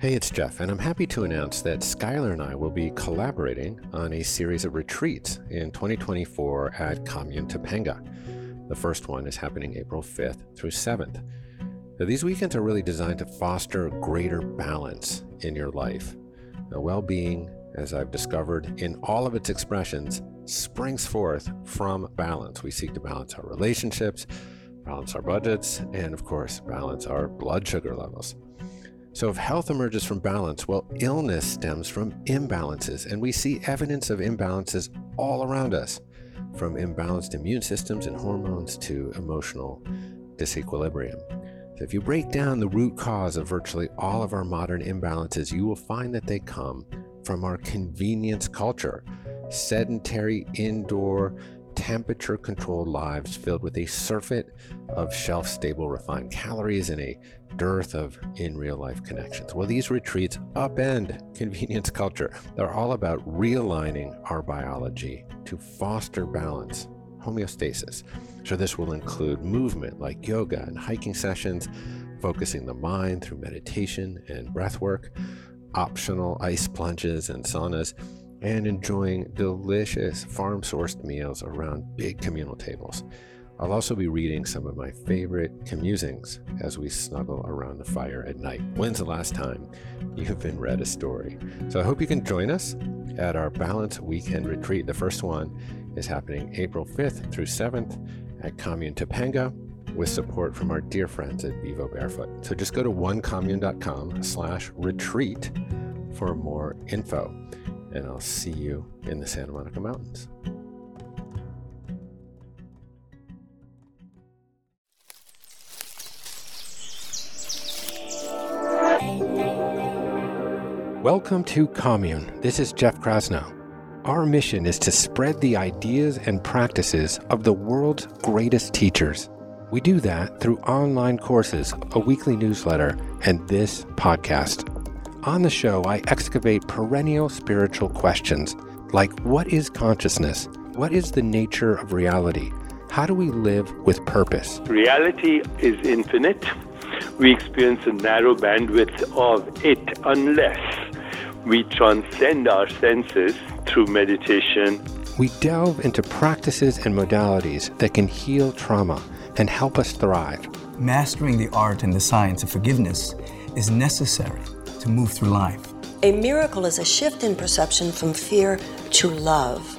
Hey, it's Jeff, and I'm happy to announce that Schuyler and I will be collaborating on a series of retreats in 2024 at Commune Topanga. The first one is happening April 5th through 7th. Now, these weekends are really designed to foster greater balance in your life. The well being, as I've discovered in all of its expressions, springs forth from balance. We seek to balance our relationships, balance our budgets, and of course, balance our blood sugar levels. So, if health emerges from balance, well, illness stems from imbalances, and we see evidence of imbalances all around us, from imbalanced immune systems and hormones to emotional disequilibrium. So, if you break down the root cause of virtually all of our modern imbalances, you will find that they come from our convenience culture, sedentary indoor temperature controlled lives filled with a surfeit of shelf stable refined calories and a dearth of in real life connections. Well, these retreats upend convenience culture. They're all about realigning our biology to foster balance, homeostasis. So, this will include movement like yoga and hiking sessions, focusing the mind through meditation and breath work, optional ice plunges and saunas and enjoying delicious farm sourced meals around big communal tables. I'll also be reading some of my favorite commusings as we snuggle around the fire at night. When's the last time you've been read a story? So I hope you can join us at our Balance Weekend Retreat. The first one is happening April 5th through 7th at Commune Topanga with support from our dear friends at Vivobarefoot. So just go to onecommune.com slash retreat for more info and I'll see you in the Santa Monica Mountains. Welcome to Commune. This is Jeff Krasno. Our mission is to spread the ideas and practices of the world's greatest teachers. We do that through online courses, a weekly newsletter, and this podcast. On the show, I excavate perennial spiritual questions like what is consciousness? What is the nature of reality? How do we live with purpose? Reality is infinite. We experience a narrow bandwidth of it unless we transcend our senses through meditation. We delve into practices and modalities that can heal trauma and help us thrive. Mastering the art and the science of forgiveness is necessary to move through life. A miracle is a shift in perception from fear to love.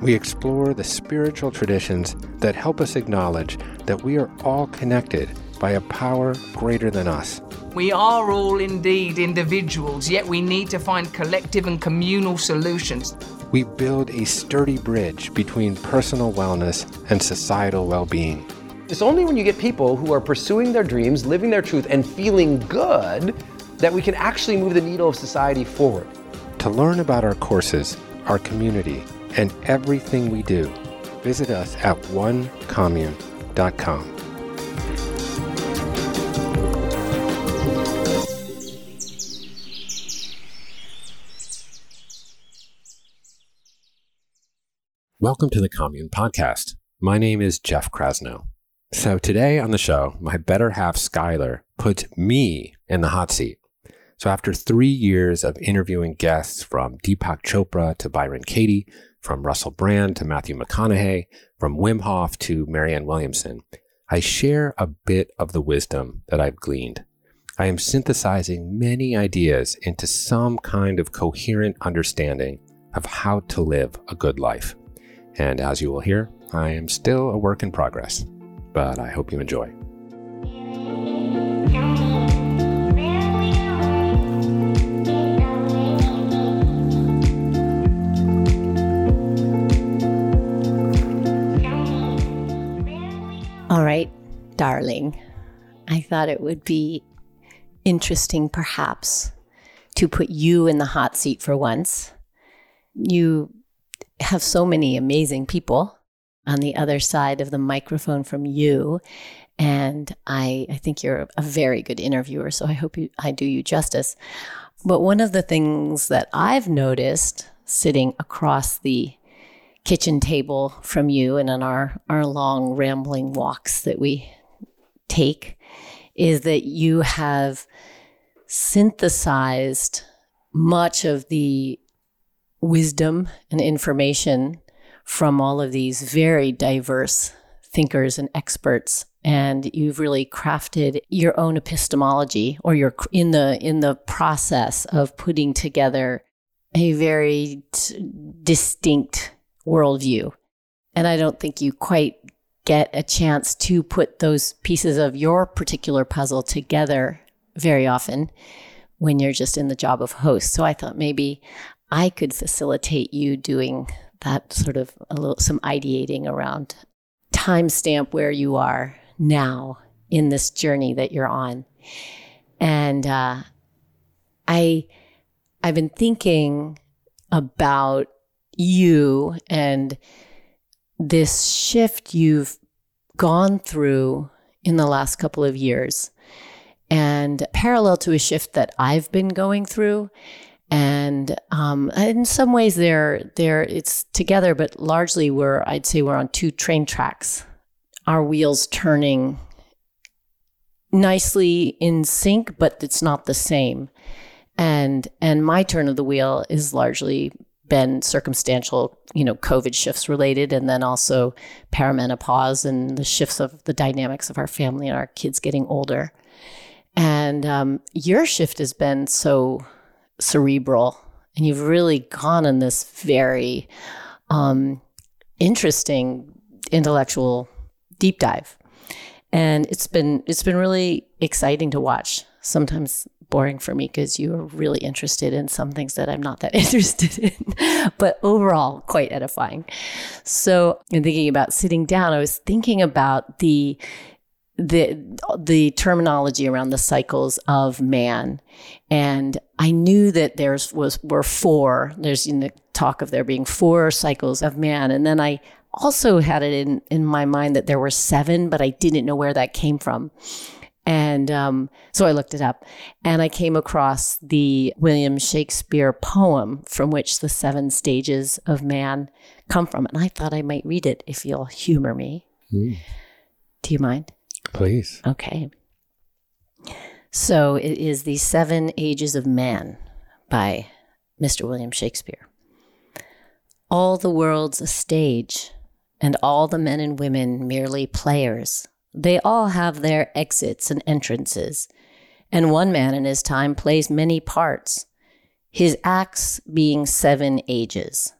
We explore the spiritual traditions that help us acknowledge that we are all connected by a power greater than us. We are all indeed individuals, yet we need to find collective and communal solutions. We build a sturdy bridge between personal wellness and societal well being. It's only when you get people who are pursuing their dreams, living their truth, and feeling good that we can actually move the needle of society forward. To learn about our courses, our community, and everything we do, visit us at onecommune.com. Welcome to the Commune Podcast. My name is Jeff Krasno. So today on the show, my better half Schuyler puts me in the hot seat. So after three years of interviewing guests from Deepak Chopra to Byron Katie, from Russell Brand to Matthew McConaughey, from Wim Hof to Marianne Williamson, I share a bit of the wisdom that I've gleaned. I am synthesizing many ideas into some kind of coherent understanding of how to live a good life. And as you will hear, I am still a work in progress, but I hope you enjoy. All right, darling. I thought it would be interesting, perhaps, to put you in the hot seat for once. You have so many amazing people on the other side of the microphone from you. And I, I think you're a very good interviewer, so I hope you, I do you justice. But one of the things that I've noticed sitting across the kitchen table from you and on our, our long rambling walks that we take is that you have synthesized much of the wisdom and information from all of these very diverse thinkers and experts and you've really crafted your own epistemology or you're in the in the process of putting together a very t- distinct worldview and i don't think you quite get a chance to put those pieces of your particular puzzle together very often when you're just in the job of host so i thought maybe i could facilitate you doing that sort of a little some ideating around timestamp where you are now in this journey that you're on. And uh, I, I've been thinking about you and this shift you've gone through in the last couple of years, and parallel to a shift that I've been going through. And um, in some ways, they're, they're it's together, but largely we're I'd say we're on two train tracks our wheels turning nicely in sync, but it's not the same. And and my turn of the wheel is largely been circumstantial, you know, COVID shifts related, and then also perimenopause and the shifts of the dynamics of our family and our kids getting older. And um, your shift has been so cerebral, and you've really gone in this very um, interesting intellectual deep dive. And it's been it's been really exciting to watch. Sometimes boring for me because you are really interested in some things that I'm not that interested in, but overall quite edifying. So, in thinking about sitting down, I was thinking about the the the terminology around the cycles of man and i knew that there's was were four there's in the talk of there being four cycles of man and then i also had it in, in my mind that there were seven, but I didn't know where that came from. And um, so I looked it up and I came across the William Shakespeare poem from which the seven stages of man come from. And I thought I might read it if you'll humor me. Mm. Do you mind? Please. Okay. So it is The Seven Ages of Man by Mr. William Shakespeare. All the world's a stage and all the men and women merely players. They all have their exits and entrances, and one man in his time plays many parts, his acts being seven ages.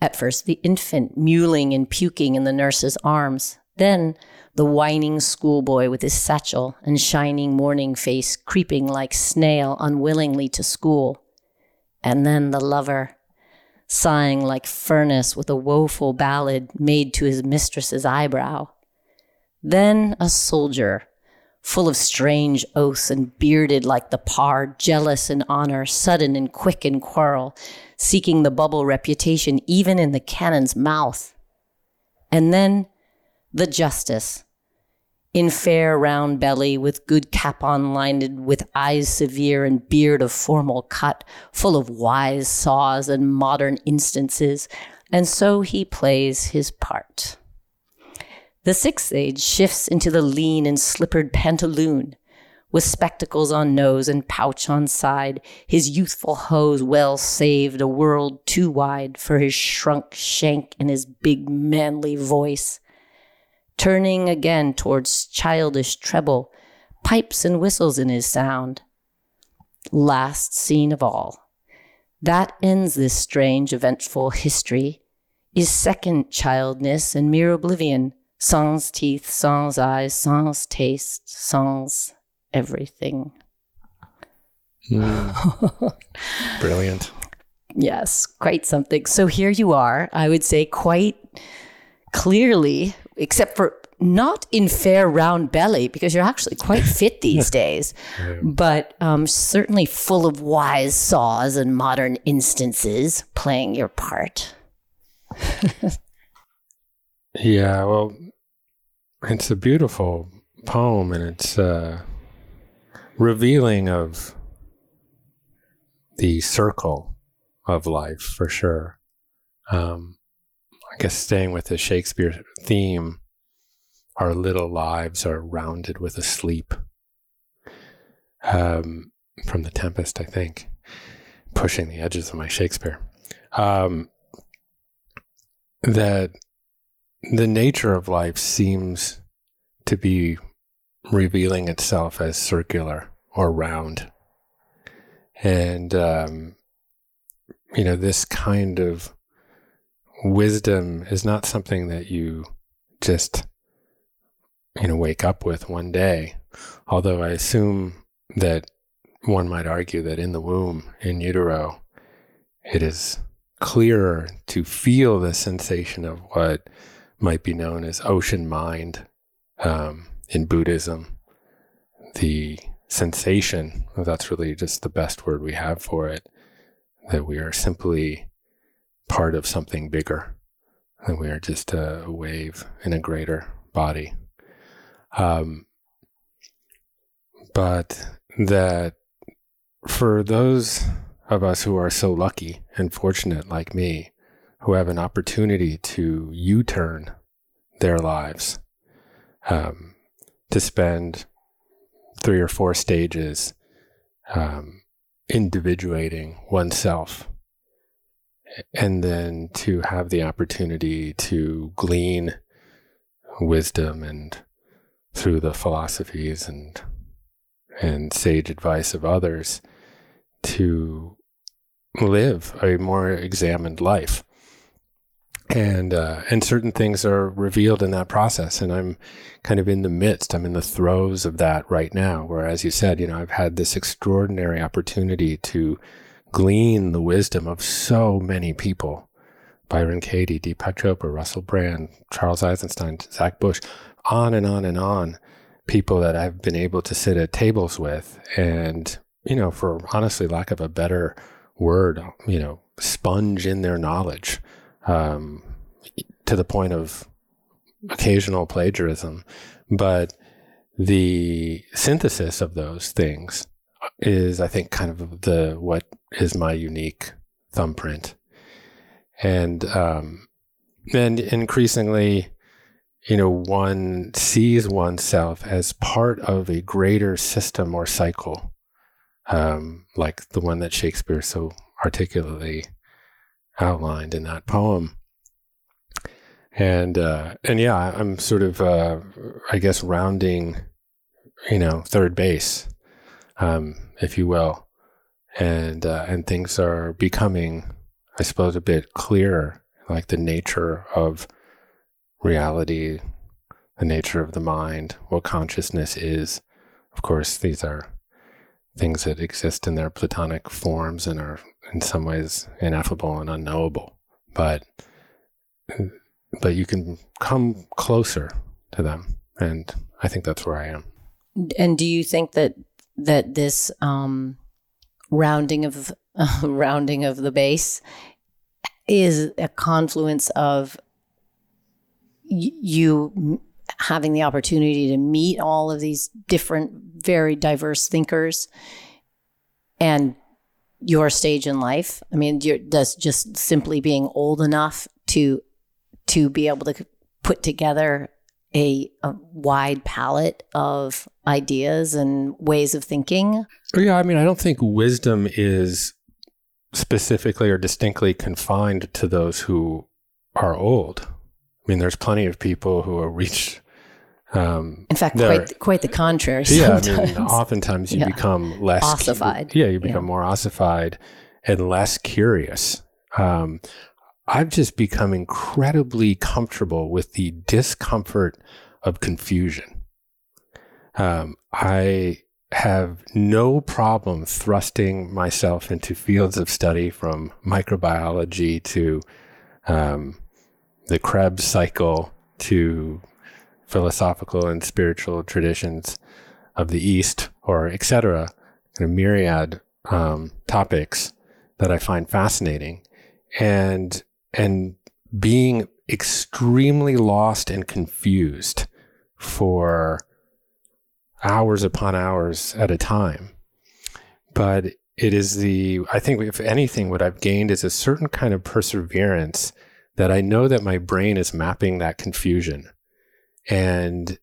At first, the infant mewling and puking in the nurse's arms, then the whining schoolboy with his satchel and shining morning face creeping like snail unwillingly to school, and then the lover sighing like furnace with a woeful ballad made to his mistress's eyebrow. Then a soldier, full of strange oaths and bearded like the par, jealous in honor, sudden and quick in quarrel, seeking the bubble reputation even in the cannon's mouth. And then the justice, in fair round belly, with good cap on lined, with eyes severe and beard of formal cut, full of wise saws and modern instances, and so he plays his part. The sixth age shifts into the lean and slippered pantaloon, with spectacles on nose and pouch on side, his youthful hose well saved, a world too wide for his shrunk shank and his big manly voice turning again towards childish treble, pipes and whistles in his sound. Last scene of all. That ends this strange, eventful history, is second childness and mere oblivion, sans teeth, sans eyes, sans taste, sans everything. Mm. Brilliant. Yes, quite something. So here you are, I would say, quite clearly except for not in fair round belly because you're actually quite fit these days, but um, certainly full of wise saws and modern instances playing your part. yeah, well, it's a beautiful poem and it's uh, revealing of the circle of life for sure. Um, I guess staying with the Shakespeare theme, our little lives are rounded with a sleep. Um, from the Tempest, I think, pushing the edges of my Shakespeare. Um, that the nature of life seems to be revealing itself as circular or round. And, um, you know, this kind of wisdom is not something that you just, you know, wake up with one day. Although I assume that one might argue that in the womb, in utero, it is clearer to feel the sensation of what might be known as ocean mind um, in Buddhism. The sensation, that's really just the best word we have for it, that we are simply part of something bigger, that we are just a, wave in a greater body. Um, but that for those of us who are so lucky and fortunate, like me, who have an opportunity to U turn their lives, um, to spend three or four stages um, individuating oneself, and then to have the opportunity to glean wisdom and through the philosophies and and sage advice of others to live a more examined life and uh, and certain things are revealed in that process and i'm kind of in the midst i'm in the throes of that right now where as you said you know i've had this extraordinary opportunity to glean the wisdom of so many people. Byron katie deepak chopra russell brand charles eisenstein zach bush on and on and on people that i've been able to sit at tables with and you know for honestly lack of a better word you know sponge in their knowledge um, to the point of occasional plagiarism. But the synthesis of those things is, I think, kind of the what is my unique thumbprint. And um, increasingly, you know, one sees oneself as part of a greater system or cycle, um, like the one that Shakespeare so articulately outlined in that poem. And uh, and yeah, I'm sort of uh, I guess rounding, you know, third base, um, if you will, and uh, and things are becoming, I suppose, a bit clearer, like the nature of reality, the nature of the mind, what consciousness is. Of course, these are things that exist in their platonic forms and are in some ways ineffable and unknowable, but but you can come closer to them, and I think that's where I am. And do you think that that this um, rounding of uh, rounding of the base is a confluence of y- you having the opportunity to meet all of these different, very diverse thinkers and your stage in life? I mean, does just simply being old enough to to be able to put together a, a, wide palette of ideas and ways of thinking? Oh, yeah, I mean, I don't think wisdom is specifically or distinctly confined to those who are old. I mean, there's plenty of people who reached um, in fact, quite quite the contrary. Yeah, I mean, oftentimes you yeah. become less ossified. Cu- yeah, you become yeah. more ossified and less curious. Um, I've just become incredibly comfortable with the discomfort of confusion. Um, I have no problem thrusting myself into fields of study from microbiology to um, the Krebs cycle to philosophical and spiritual traditions of the East, or etc., kind of myriad um, topics that I find fascinating, and and being extremely lost and confused for hours upon hours at a time. But it is the, I think, if anything, what I've gained is a certain kind of perseverance that I know that my brain is mapping that confusion and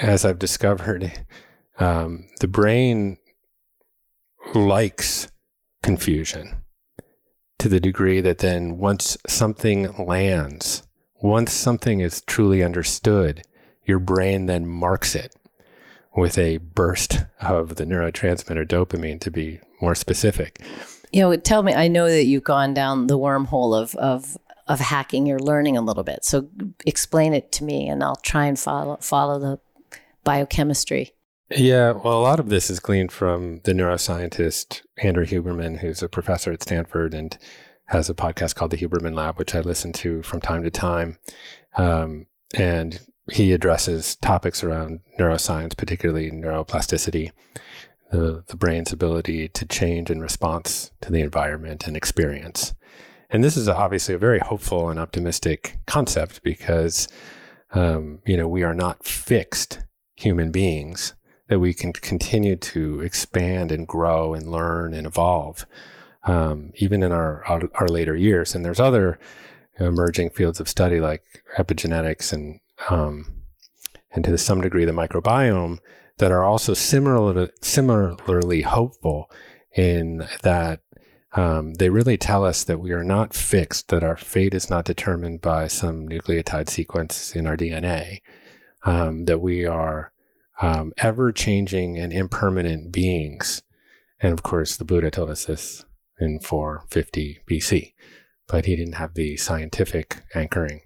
as I've discovered, um, the brain likes confusion to the degree that then once something lands, once something is truly understood, your brain then marks it with a burst of the neurotransmitter dopamine to be more specific. You know, tell me, I know that you've gone down the wormhole of, of, of hacking your learning a little bit. So explain it to me and I'll try and follow, follow the biochemistry. Yeah, well, a lot of this is gleaned from the neuroscientist Andrew Huberman, who's a professor at Stanford and has a podcast called the Huberman Lab, which I listen to from time to time. Um, and he addresses topics around neuroscience, particularly neuroplasticity, the, the brain's ability to change in response to the environment and experience. And this is obviously a very hopeful and optimistic concept because, um, you know, we are not fixed human beings that we can continue to expand and grow and learn and evolve, um, even in our, our, our later years. And there's other emerging fields of study like epigenetics and um, and to some degree the microbiome that are also similar, similarly hopeful in that um, they really tell us that we are not fixed, that our fate is not determined by some nucleotide sequence in our DNA, um, that we are um, ever changing and impermanent beings. And of course, the Buddha told us this in 450 BC, but he didn't have the scientific anchoring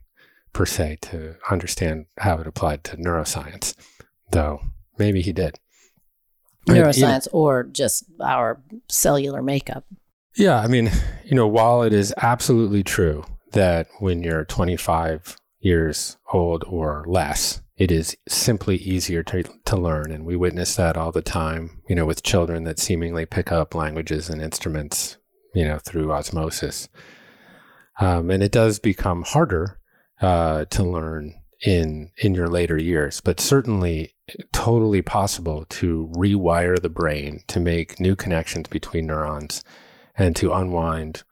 per se to understand how it applied to neuroscience, though maybe he did. Neuroscience or just our cellular makeup. Yeah. I mean, you know, while it is absolutely true that when you're 25 years old or less, it is simply easier to, to learn. And we witness that all the time, you know, with children that seemingly pick up languages and instruments, you know, through osmosis. Um, and it does become harder uh, to learn in in your later years, but certainly totally possible to rewire the brain to make new connections between neurons and to unwind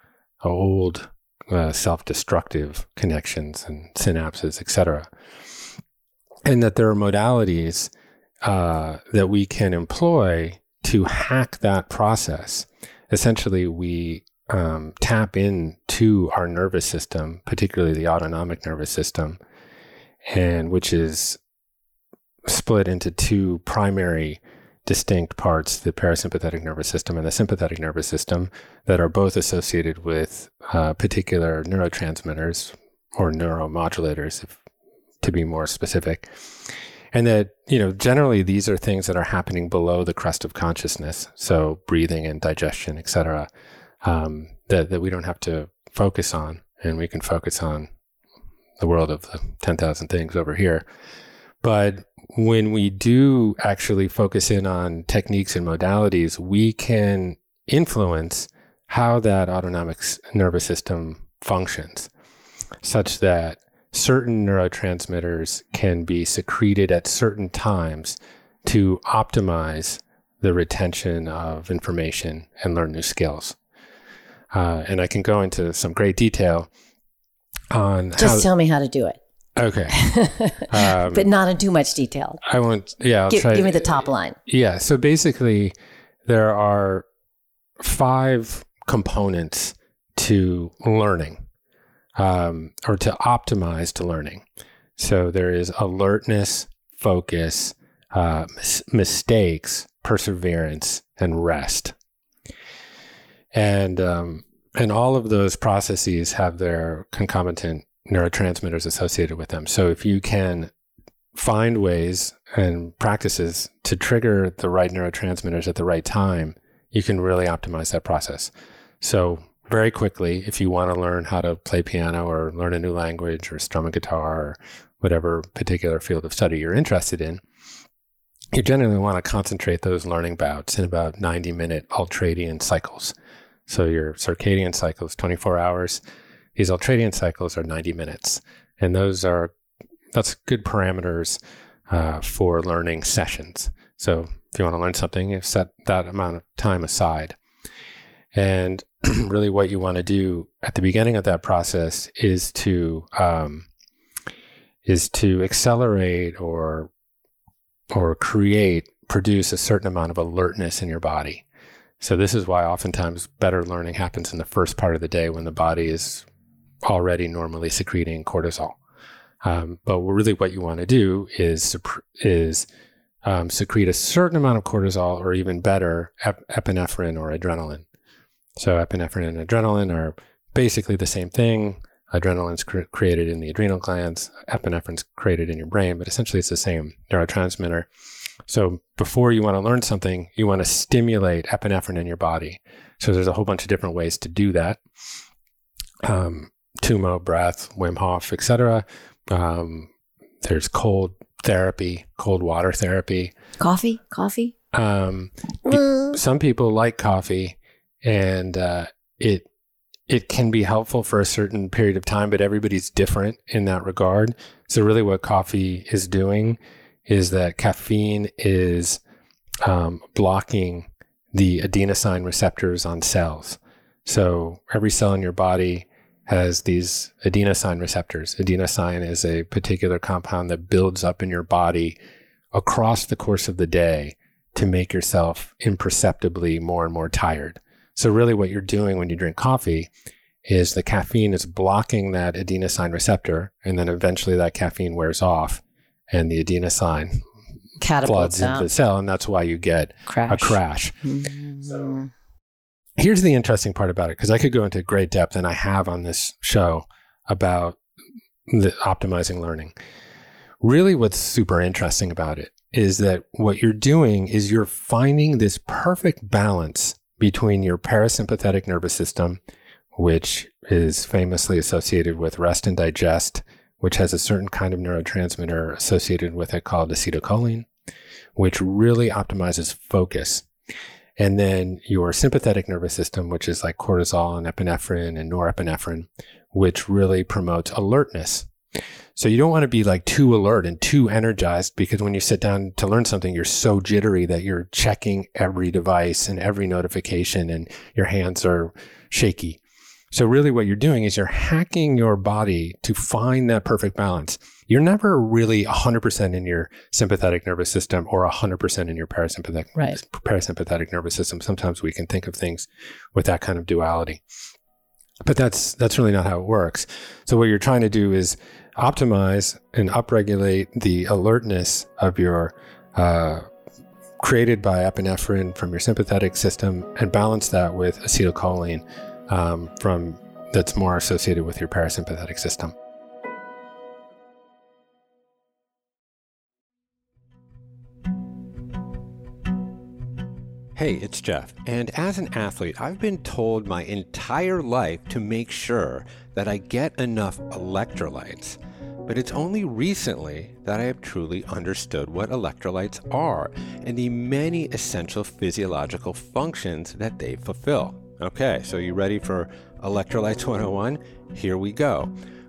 old uh, self-destructive connections and synapses, etc and that there are modalities uh, that we can employ to hack that process. Essentially, we um, tap into our nervous system, particularly the autonomic nervous system, and which is split into two primary distinct parts the parasympathetic nervous system and the sympathetic nervous system that are both associated with uh, particular neurotransmitters or neuromodulators if to be more specific. And that, you know, generally these are things that are happening below the crust of consciousness. So breathing and digestion, et cetera, um, that, that we don't have to focus on. And we can focus on the world of the 10,000 things over here. But when we do actually focus in on techniques and modalities, we can influence how that autonomic nervous system functions such that certain neurotransmitters can be secreted at certain times to optimize the retention of information and learn new skills. Uh, and I can go into some great detail on just how, tell me how to do it. Okay, um, but not in too much detail. I won't. Yeah, I'll give, try. Give me the top line. Yeah. So basically, there are five components to learning um, or to optimize to learning. So there is alertness, focus, uh, mis- mistakes, perseverance, and rest. And um, and all of those processes have their concomitant neurotransmitters associated with them. So if you can find ways and practices to trigger the right neurotransmitters at the right time, you can really optimize that process. So very quickly if you want to learn how to play piano or learn a new language or strum a guitar or whatever particular field of study you're interested in. You generally want to concentrate those learning bouts in about 90 minute ultradian cycles. So your circadian cycle is 24 hours. These ultradian cycles are 90 minutes. And those are, that's good parameters uh, for learning sessions. So if you want to learn something, you set that amount of time aside. And really, what you want to do at the beginning of that process is to um, is to accelerate or or create produce a certain amount of alertness in your body. So this is why oftentimes better learning happens in the first part of the day when the body is already normally secreting cortisol. Um, but really, what you want to do is is um, secrete a certain amount of cortisol, or even better, ep- epinephrine or adrenaline. So epinephrine and adrenaline are basically the same thing. Adrenaline's cr- created in the adrenal glands. Epinephrine's created in your brain, but essentially it's the same neurotransmitter. So before you want to learn something, you want to stimulate epinephrine in your body. So there's a whole bunch of different ways to do that. Um, Tummo, breath, Wim Hof, etc. Um, there's cold therapy, cold water therapy. Coffee, coffee. Um, mm. Some people like coffee, and uh, it it can be helpful for a certain period of time, but everybody's different in that regard. So really, what coffee is doing is that caffeine is um, blocking the adenosine receptors on cells. So every cell in your body has these adenosine receptors. Adenosine is a particular compound that builds up in your body across the course of the day to make yourself imperceptibly more and more tired. So, really, what you're doing when you drink coffee is the caffeine is blocking that adenosine receptor, and then eventually that caffeine wears off, and the adenosine floods into the cell, and that's why you get crash. a crash. Mm-hmm. So, here's the interesting part about it because I could go into great depth, and I have on this show about optimizing learning. Really, what's super interesting about it is that what you're doing is you're finding this perfect balance between your parasympathetic nervous system, which is famously associated with rest and digest, which has a certain kind of neurotransmitter associated with it called acetylcholine, which really optimizes focus. And then your sympathetic nervous system, which is like cortisol and epinephrine and norepinephrine, which really promotes alertness. So you don't want to be like too alert and too energized because when you sit down to learn something, you're so jittery that you're checking every device and every notification and your hands are shaky. So really what you're doing is you're hacking your body to find that perfect balance. You're never really 100% in your sympathetic nervous system or 100% in your parasympathetic right. parasympathetic nervous system. Sometimes we can think of things with that kind of duality. But that's that's really not how it works. So what you're trying to do is optimize and upregulate the alertness of your uh, created by epinephrine from your sympathetic system and balance that with acetylcholine um, from that's more associated with your parasympathetic system. Hey, it's Jeff. And as an athlete, I've been told my entire life to make sure that I get enough electrolytes. But it's only recently that I have truly understood what electrolytes are and the many essential physiological functions that they fulfill. Okay, so you ready for Electrolytes 101? Here we go.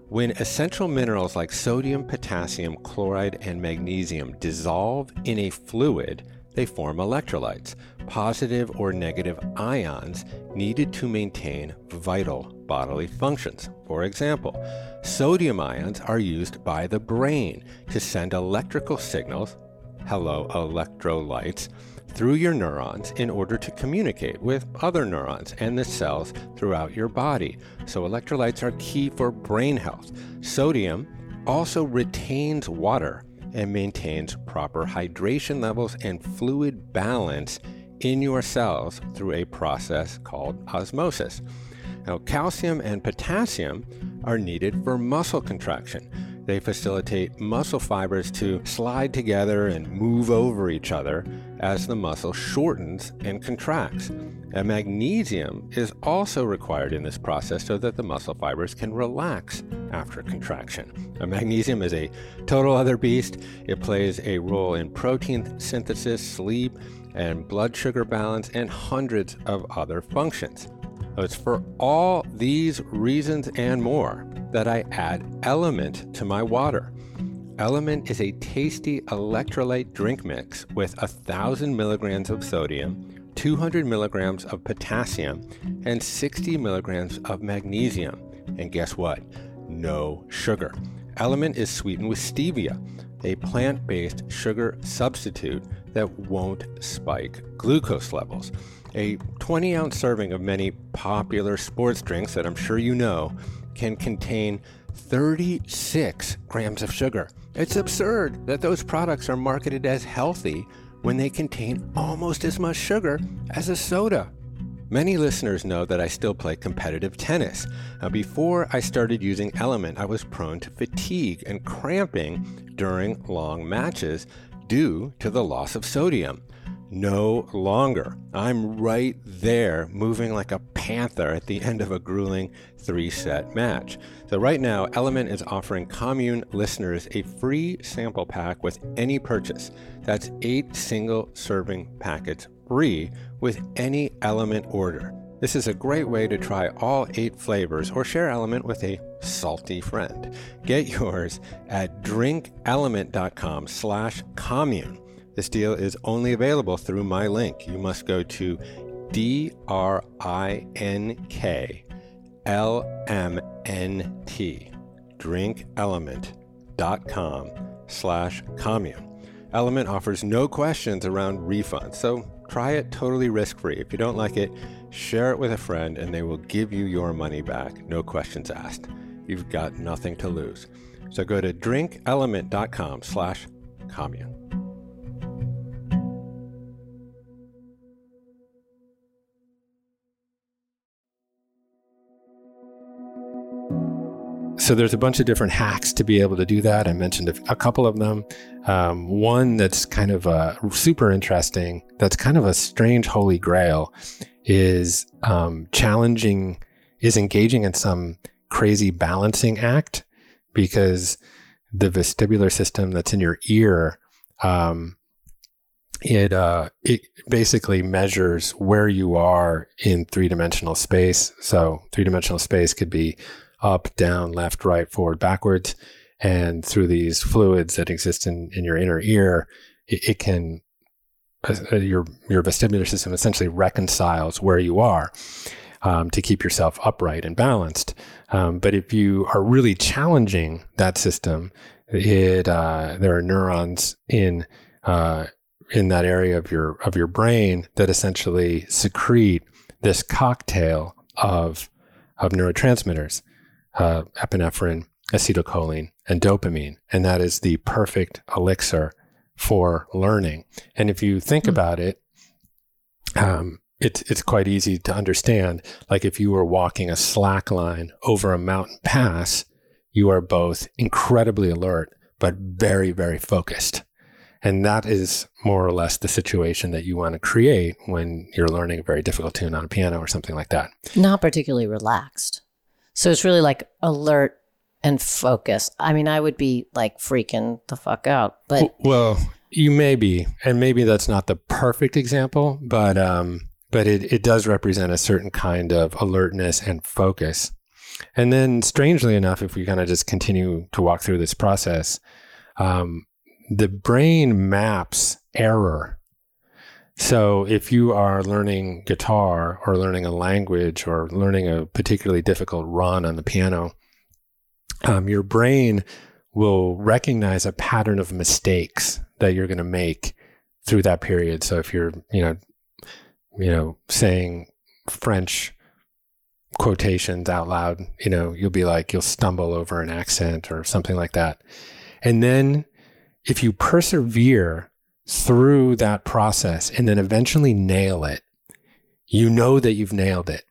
When essential minerals like sodium, potassium, chloride, and magnesium dissolve in a fluid, they form electrolytes, positive or negative ions needed to maintain vital bodily functions. For example, sodium ions are used by the brain to send electrical signals, hello, electrolytes, through your neurons in order to communicate with other neurons and the cells throughout your body. So, electrolytes are key for brain health. Sodium also retains water and maintains proper hydration levels and fluid balance in your cells through a process called osmosis. Now, calcium and potassium are needed for muscle contraction. They facilitate muscle fibers to slide together and move over each other as the muscle shortens and contracts. And magnesium is also required in this process so that the muscle fibers can relax after contraction. Now, magnesium is a total other beast. It plays a role in protein synthesis, sleep, and blood sugar balance, and hundreds of other functions. It's for all these reasons and more that I add Element to my water. Element is a tasty electrolyte drink mix with 1,000 milligrams of sodium, 200 milligrams of potassium, and 60 milligrams of magnesium. And guess what? No sugar. Element is sweetened with stevia. a plant based sugar substitute that won't spike glucose levels. A 20 ounce serving of many popular sports drinks that I'm sure you know can contain 36 grams of sugar. It's absurd that those products are marketed as healthy when they contain almost as much sugar as a soda. Many listeners know that I still play competitive tennis. Now, before I started using Element, I was prone to fatigue and cramping during long matches due to the loss of sodium. No longer. I'm right there, moving like a panther at the end of a grueling three set match. So, right now, Element is offering Commune listeners a free sample pack with any purchase. That's eight single serving packets free with any Element order. This is a great way to try all eight flavors or share Element with a salty friend. Get yours at drinkelement.com slash commune. This deal is only available through my link. You must go to D-R-I-N-K-L-M-N-T, drinkelement.com slash commune. Element offers no questions around refunds, so try it totally risk free. If you don't like it, share it with a friend and they will give you your money back, no questions asked. You've got nothing to lose. So go to drinkelement.com slash commune. So there's a bunch of different hacks to be able to do that. I mentioned a, couple of them. Um, one that's kind of uh, super interesting, that's kind of a strange holy grail, is um, challenging, is engaging in some crazy balancing act because the vestibular system that's in your ear, um, it uh, it basically measures where you are in three dimensional space. So three dimensional space could be up, down, left, right, forward, backwards. And through these fluids that exist in, in your inner ear, it, it can, uh, your, your vestibular system essentially reconciles where you are um, to keep yourself upright and balanced. Um, but if you are really challenging that system, it, uh, there are neurons in, uh, in that area of your, of your brain that essentially secrete this cocktail of, of neurotransmitters uh, epinephrine, acetylcholine, and dopamine. And that is the perfect elixir for learning. And if you think mm. about it, um, it's, it's quite easy to understand. Like if you were walking a slack line over a mountain pass, you are both incredibly alert, but very, very focused. And that is more or less the situation that you want to create when you're learning a very difficult tune on a piano or something like that. Not particularly relaxed. So it's really like alert and focus. I mean, I would be like freaking the fuck out, but well, you may be, and maybe that's not the perfect example, but um, but it it does represent a certain kind of alertness and focus. And then, strangely enough, if we kind of just continue to walk through this process, um, the brain maps error so if you are learning guitar or learning a language or learning a particularly difficult run on the piano, um, your brain will recognize a pattern of mistakes that you're going to make through that period. So if you're, you know, you know, saying French quotations out loud, you know, you'll be like, you'll stumble over an accent or something like that. And then if you persevere through that process and then eventually nail it, you know that you've nailed it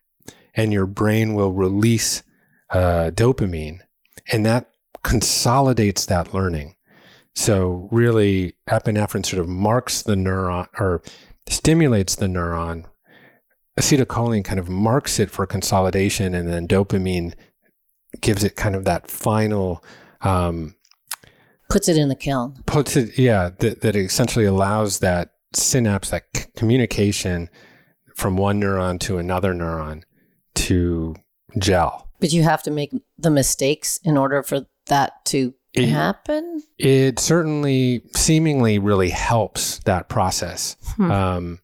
and your brain will release uh, dopamine and that consolidates that learning. So really epinephrine sort of marks the neuron or stimulates the neuron. Acetylcholine kind of marks it for consolidation and then dopamine gives it kind of that final um, puts it in the kiln. Puts it, yeah, that, that essentially allows that synapse, that c- communication from one neuron to another neuron to gel. But you have to make the mistakes in order for that to it, happen? It certainly seemingly really helps that process. Hmm. Um,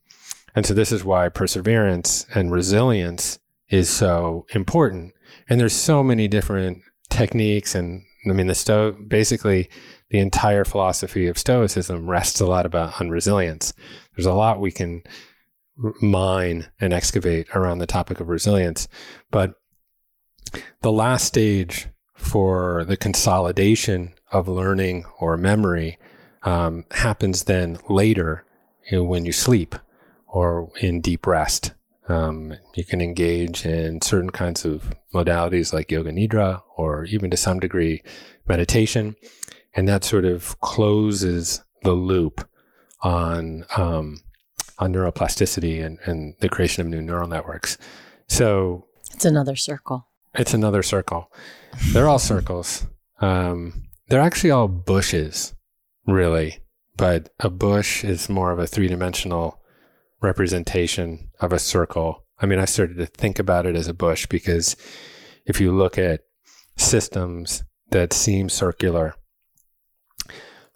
and so this is why perseverance and resilience is so important. And there's so many different techniques and I mean, the Sto basically the entire philosophy of Stoicism rests a lot about on resilience. There's a lot we can mine and excavate around the topic of resilience, but the last stage for the consolidation of learning or memory um, happens then later you know, when you sleep or in deep rest. Um, you can engage in certain kinds of modalities like yoga nidra or even to some degree meditation. And that sort of closes the loop on, um, on neuroplasticity and, and the creation of new neural networks. So it's another circle. It's another circle. They're all circles. Um, they're actually all bushes, really. But a bush is more of a three dimensional representation of a circle. I mean, I started to think about it as a bush because if you look at systems that seem circular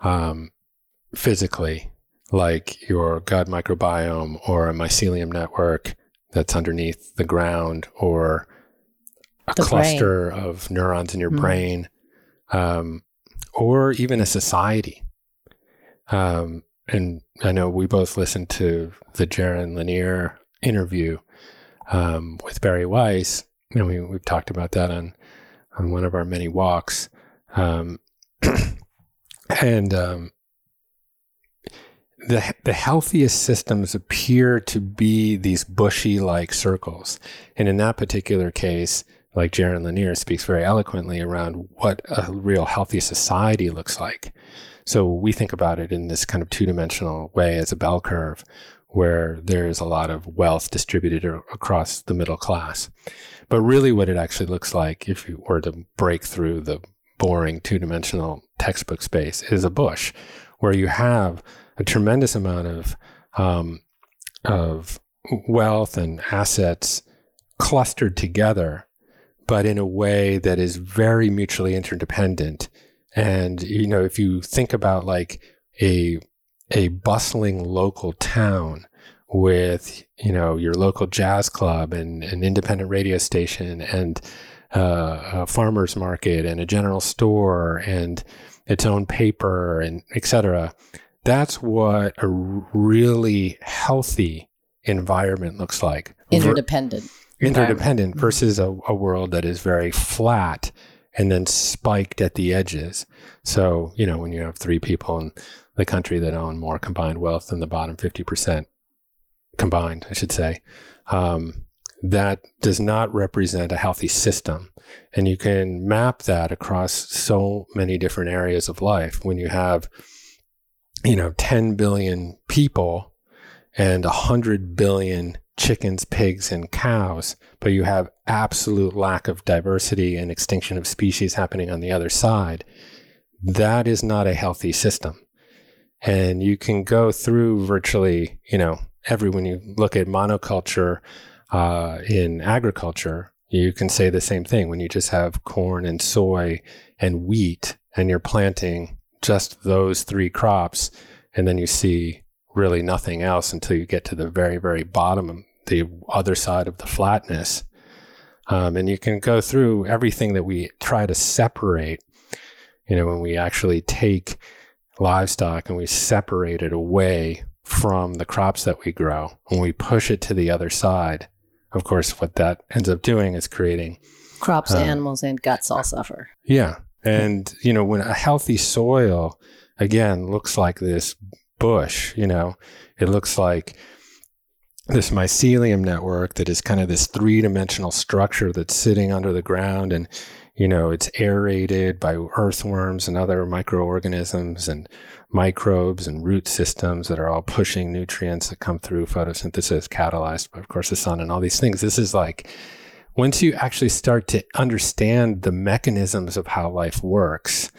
um, physically, like your gut microbiome or a mycelium network that's underneath the ground or a the cluster brain. of neurons in your mm. brain, um, or even a society. Um, and I know we both listened to the Jaron Lanier interview um, with Bari Weiss, and we, we've talked about that on on one of our many walks. Um, and um, the the healthiest systems appear to be these bushy like circles, and in that particular case, like Jaron Lanier speaks very eloquently around what a real healthy society looks like. So we think about it in this kind of two dimensional way as a bell curve where there's a lot of wealth distributed across the middle class. But really, what it actually looks like, if you were to break through the boring two dimensional textbook space, is a bush where you have a tremendous amount of, um, of wealth and assets clustered together, but in a way that is very mutually interdependent. And, you know, if you think about like a, a bustling local town with, you know, your local jazz club and an independent radio station and uh, a farmer's market and a general store and its own paper and etc. That's what a really healthy environment looks like. Interdependent. Interdependent versus a, a world that is very flat and then spiked at the edges. So, you know, when you have three people in the country that own more combined wealth than the bottom 50% combined, I should say, um, that does not represent a healthy system. And you can map that across so many different areas of life when you have, you know, 10 billion people and 100 billion chickens, pigs, and cows, but you have absolute lack of diversity and extinction of species happening on the other side, that is not a healthy system. And you can go through virtually, you know, every when you look at monoculture uh, in agriculture, you can say the same thing. When you just have corn and soy and wheat, and you're planting just those three crops, and then you see really nothing else until you get to the very, very bottom the other side of the flatness. Um, and you can go through everything that we try to separate. You know, when we actually take livestock and we separate it away from the crops that we grow, when we push it to the other side, of course, what that ends up doing is creating crops, um, animals, and guts all suffer. Yeah. And, you know, when a healthy soil, again, looks like this bush, you know, it looks like this mycelium network that is kind of this three dimensional structure that's sitting under the ground and you know it's aerated by earthworms and other microorganisms and microbes and root systems that are all pushing nutrients that come through photosynthesis catalyzed by of course the sun and all these things. This is like once you actually start to understand the mechanisms of how life works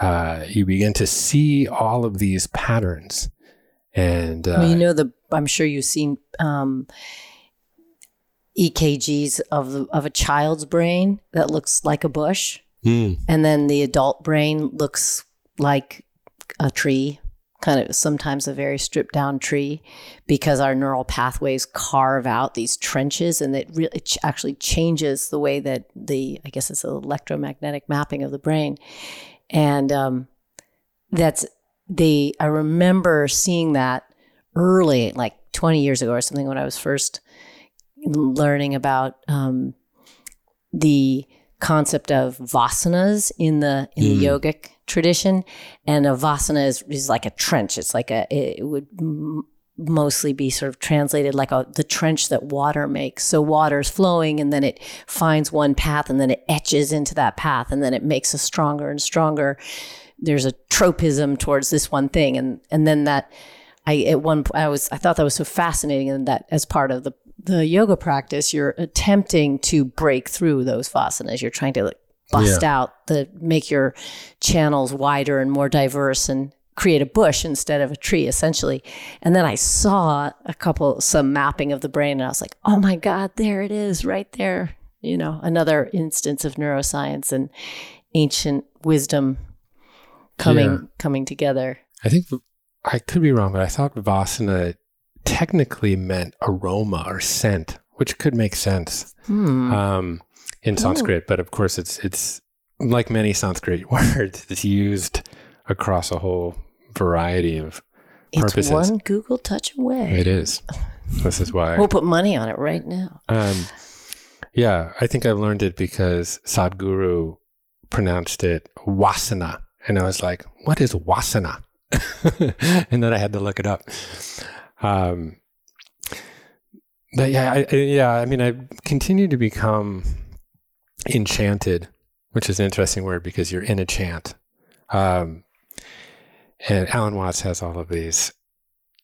uh, you begin to see all of these patterns. And uh, well, you know the I'm sure you've seen um, EKGs of the, of a child's brain that looks like a bush, mm. and then the adult brain looks like a tree kind of sometimes a very stripped down tree because our neural pathways carve out these trenches and it really actually changes the way that the i guess it's electromagnetic mapping of the brain. And um, that's the i remember seeing that early like 20 years ago or something when i was first learning about um, the concept of vasanas in the in the mm. yogic tradition. And a vasana is, is like a trench. It's like a it would m- mostly be sort of translated like a the trench that water makes. So water's flowing and then it finds one path and then it etches into that path and then it makes a stronger and stronger. There's a tropism towards this one thing and and then that I at one point I was I thought that was so fascinating and that as part of the the yoga practice you're attempting to break through those vasanas. You're trying to like bust out the make your channels wider and more diverse and create a bush instead of a tree essentially. And then I saw a couple some mapping of the brain and I was like oh my god there it is right there. You know another instance of neuroscience and ancient wisdom coming Yeah. coming together. I think I could be wrong, but I thought Vasana technically meant aroma or scent, which could make sense Hmm. um, in Sanskrit. But of course, it's it's like many Sanskrit words, it's used across a whole variety of purposes. It's one Google touch away. It is. This is why. We'll put money on it right now. Um, yeah, I think I learned it because Sadhguru pronounced it wasana. And I was like, what is wasana? and then I had to look it up. Um, but yeah, I, yeah, I mean, I continue to become enchanted, which is an interesting word because you're in a chant. Um, and Alan Watts has all of these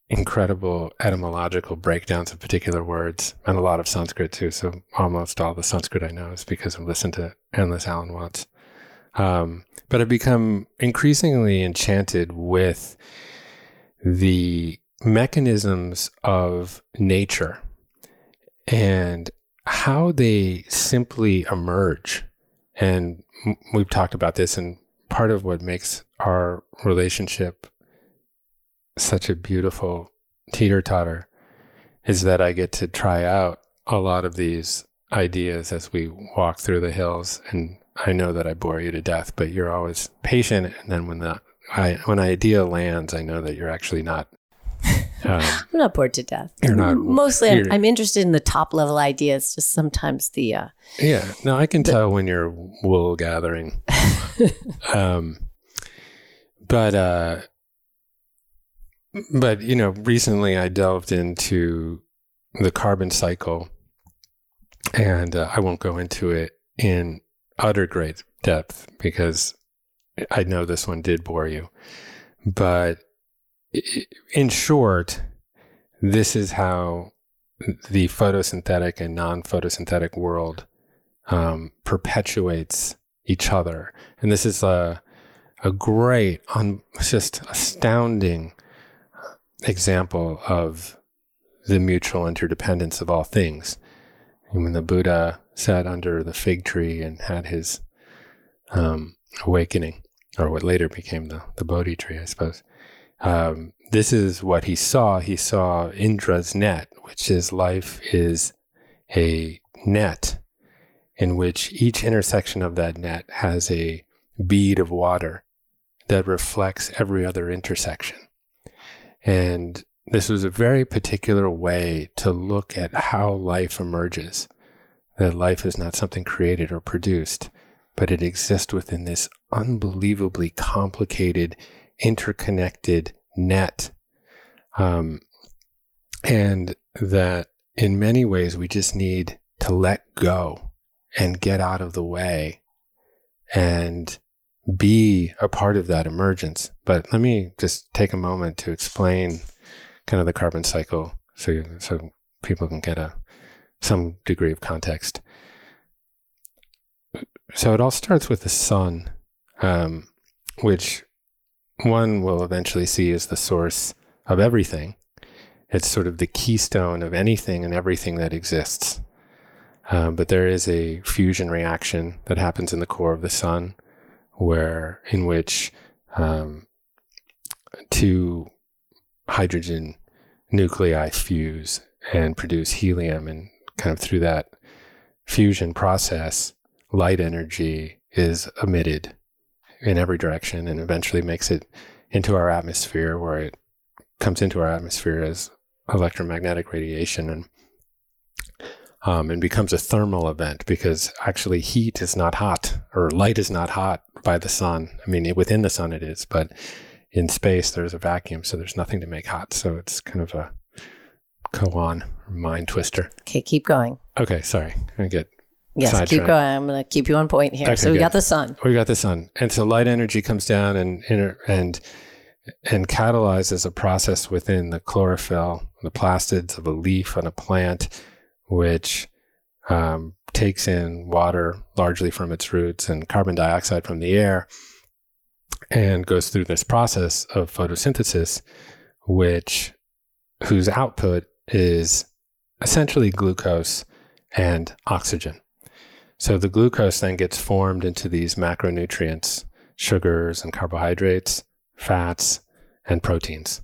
incredible etymological breakdowns of particular words and a lot of Sanskrit too. So almost all the Sanskrit I know is because I've listened to endless Alan Watts. Um, but I've become increasingly enchanted with the mechanisms of nature and how they simply emerge. And we've talked about this, and part of what makes our relationship such a beautiful teeter totter is that I get to try out a lot of these ideas as we walk through the hills. And I know that I bore you to death, but you're always patient. And then when the I, when idea lands, I know that you're actually not. Um, I'm not bored to death. You're not- Mostly, I'm, you're- I'm interested in the top level ideas. Just sometimes the uh, yeah, no, I can tell when you're wool gathering. um, but uh, but you know, recently I delved into the carbon cycle, and uh, I won't go into it in utter great depth because I know this one did bore you. But in short, this is how the photosynthetic and non-photosynthetic world um, perpetuates each other, and this is a a great, un, just astounding example of the mutual interdependence of all things. When the Buddha sat under the fig tree and had his um, awakening, or what later became the, the Bodhi tree, I suppose, um, this is what he saw. He saw Indra's net, which is life is a net in which each intersection of that net has a bead of water that reflects every other intersection. And this was a very particular way to look at how life emerges. That life is not something created or produced, but it exists within this unbelievably complicated, interconnected net. Um, and that in many ways we just need to let go and get out of the way and be a part of that emergence. But let me just take a moment to explain kind of the carbon cycle so so people can get a some degree of context. So it all starts with the sun, um, which one will eventually see is the source of everything. It's sort of the keystone of anything and everything that exists. Um, but there is a fusion reaction that happens in the core of the sun, where in which um, two hydrogen nuclei fuse and produce helium. And kind of through that fusion process, light energy is emitted in every direction and eventually makes it into our atmosphere where it comes into our atmosphere as electromagnetic radiation and um, and becomes a thermal event because actually heat is not hot or light is not hot by the sun. I mean, within the sun it is, but in space there's a vacuum, so there's nothing to make hot. So it's kind of a koan mind twister. Okay, keep going. Okay, sorry, I get Yes, keep going. I'm going to keep you on point here. Okay, so we good. got the sun. We got the sun, and so light energy comes down and and and catalyzes a process within the chlorophyll, the plastids of a leaf on a plant, which um, takes in water largely from its roots and carbon dioxide from the air, and goes through this process of photosynthesis, which whose output is essentially glucose and oxygen. So the glucose then gets formed into these macronutrients, sugars and carbohydrates, fats, and proteins.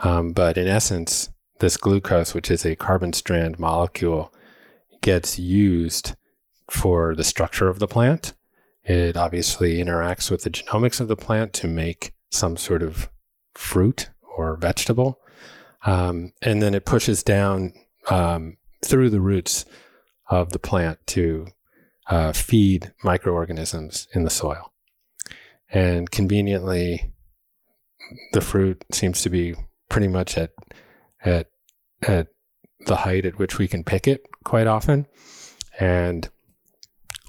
Um, but in essence, this glucose, which is a carbon strand molecule, gets used for the structure of the plant. It obviously interacts with the genomics of the plant to make some sort of fruit or vegetable. Um, and then it pushes down um, through the roots of the plant to uh, feed microorganisms in the soil. And conveniently, the fruit seems to be pretty much at at at the height at which we can pick it quite often. And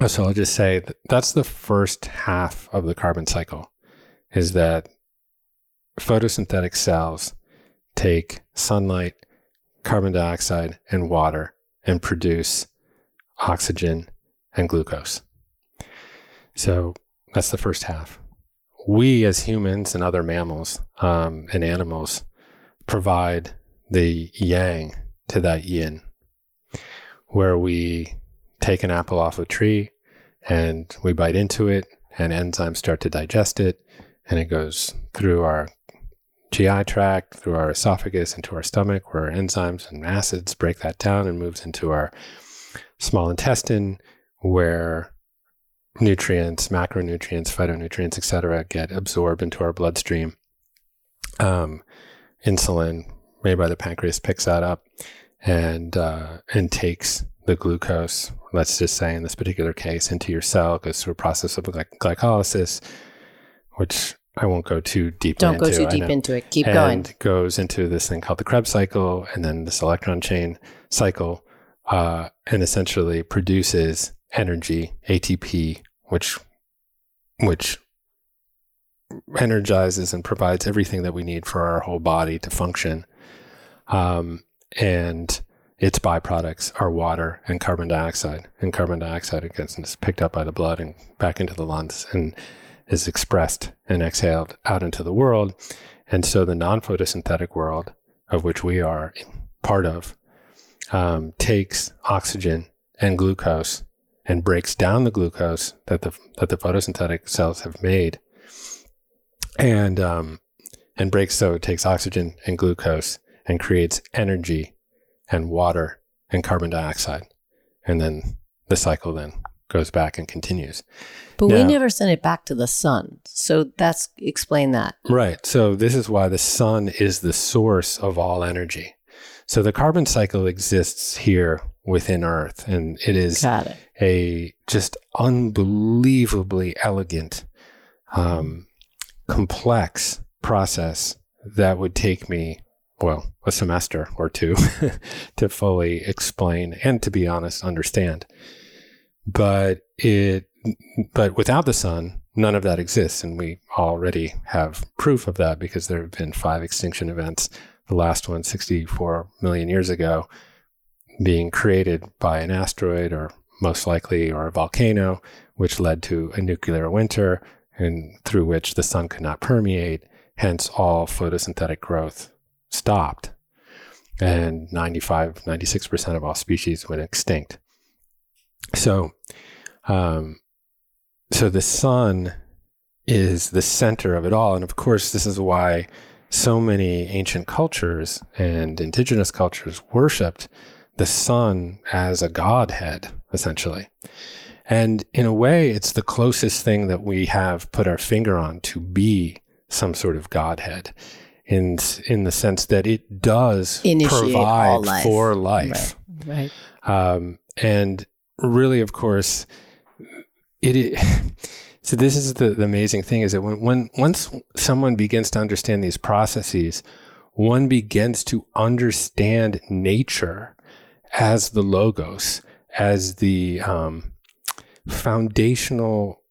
so I'll just say that that's the first half of the carbon cycle is that photosynthetic cells take sunlight, carbon dioxide, and water and produce oxygen and glucose. So that's the first half. We, as humans and other mammals um, and animals, provide the yang to that yin, where we take an apple off a tree and we bite into it, and enzymes start to digest it, and it goes through our GI tract, through our esophagus, into our stomach, where enzymes and acids break that down and moves into our small intestine, where nutrients, macronutrients, phytonutrients, etc., get absorbed into our bloodstream. Um, insulin made by the pancreas picks that up and uh, and takes the glucose. Let's just say in this particular case into your cell goes through a process of gly- glycolysis, which I won't go too deep into. Don't into. go too deep into it. Keep and going. goes into this thing called the Krebs cycle, and then this electron chain cycle, uh, and essentially produces energy, ATP, which which energizes and provides everything that we need for our whole body to function. Um, and its byproducts are water and carbon dioxide. And carbon dioxide is picked up by the blood and back into the lungs and is expressed and exhaled out into the world. And so the non photosynthetic world, of which we are part of, um, takes oxygen and glucose and breaks down the glucose that the that the photosynthetic cells have made, and um, and breaks so it takes oxygen and glucose and creates energy and water and carbon dioxide, and then the cycle then goes back and continues. But we never send it back to the sun. So that's explain that. Right. So this is why the sun is the source of all energy. So the carbon cycle exists here within Earth, and it is it. a just unbelievably elegant, um, complex process that would take me, well, a semester or two to fully explain and, to be honest, understand. But it, but without the sun, none of that exists, and we already have proof of that because there have been five extinction events. The last one, 64 million years ago, being created by an asteroid or most likely or a volcano, which led to a nuclear winter and through which the sun could not permeate. Hence, all photosynthetic growth stopped. And 95, 96% of all species went extinct. So, um, so the sun is the center of it all. And of course, this is why so many ancient cultures and indigenous cultures worshipped the sun as a godhead, essentially. And in a way, it's the closest thing that we have put our finger on to be some sort of godhead in in the sense that it does Initiate provide life. for life. Right. Um, and really, of course, it. i- So this is the, the amazing thing is that when, when once someone begins to understand these processes, one begins to understand nature as the logos, as the um, foundational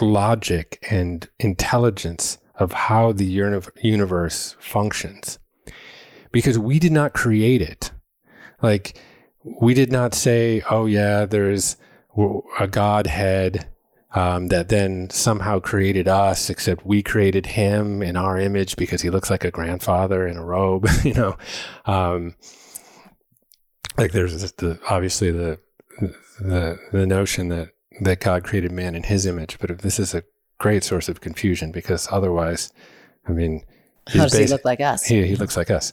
logic and intelligence of how the uni- universe functions. Because we did not create it. Like, we did not say, oh, yeah, there's a Godhead um, that then somehow created us, except we created him in our image because he looks like a grandfather in a robe, you know. Um, like there's the obviously the the the notion that that God created man in his image, but if this is a great source of confusion because otherwise, I mean, How does he look like us? he, he looks like us.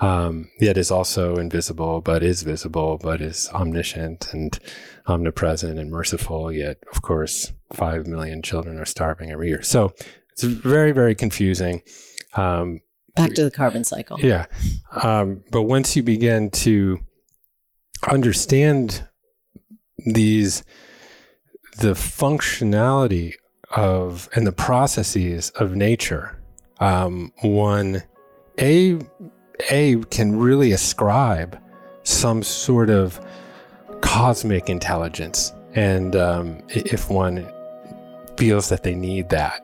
Um, yet is also invisible, but is visible, but is omniscient and omnipresent and merciful. Yet, of course, five million children are starving every year. So it's very, very confusing. Um, Back to the carbon cycle. yeah. Um, but once you begin to understand these, the functionality of and the processes of nature, um, one a a can really ascribe some sort of cosmic intelligence, and um, if one feels that they need that.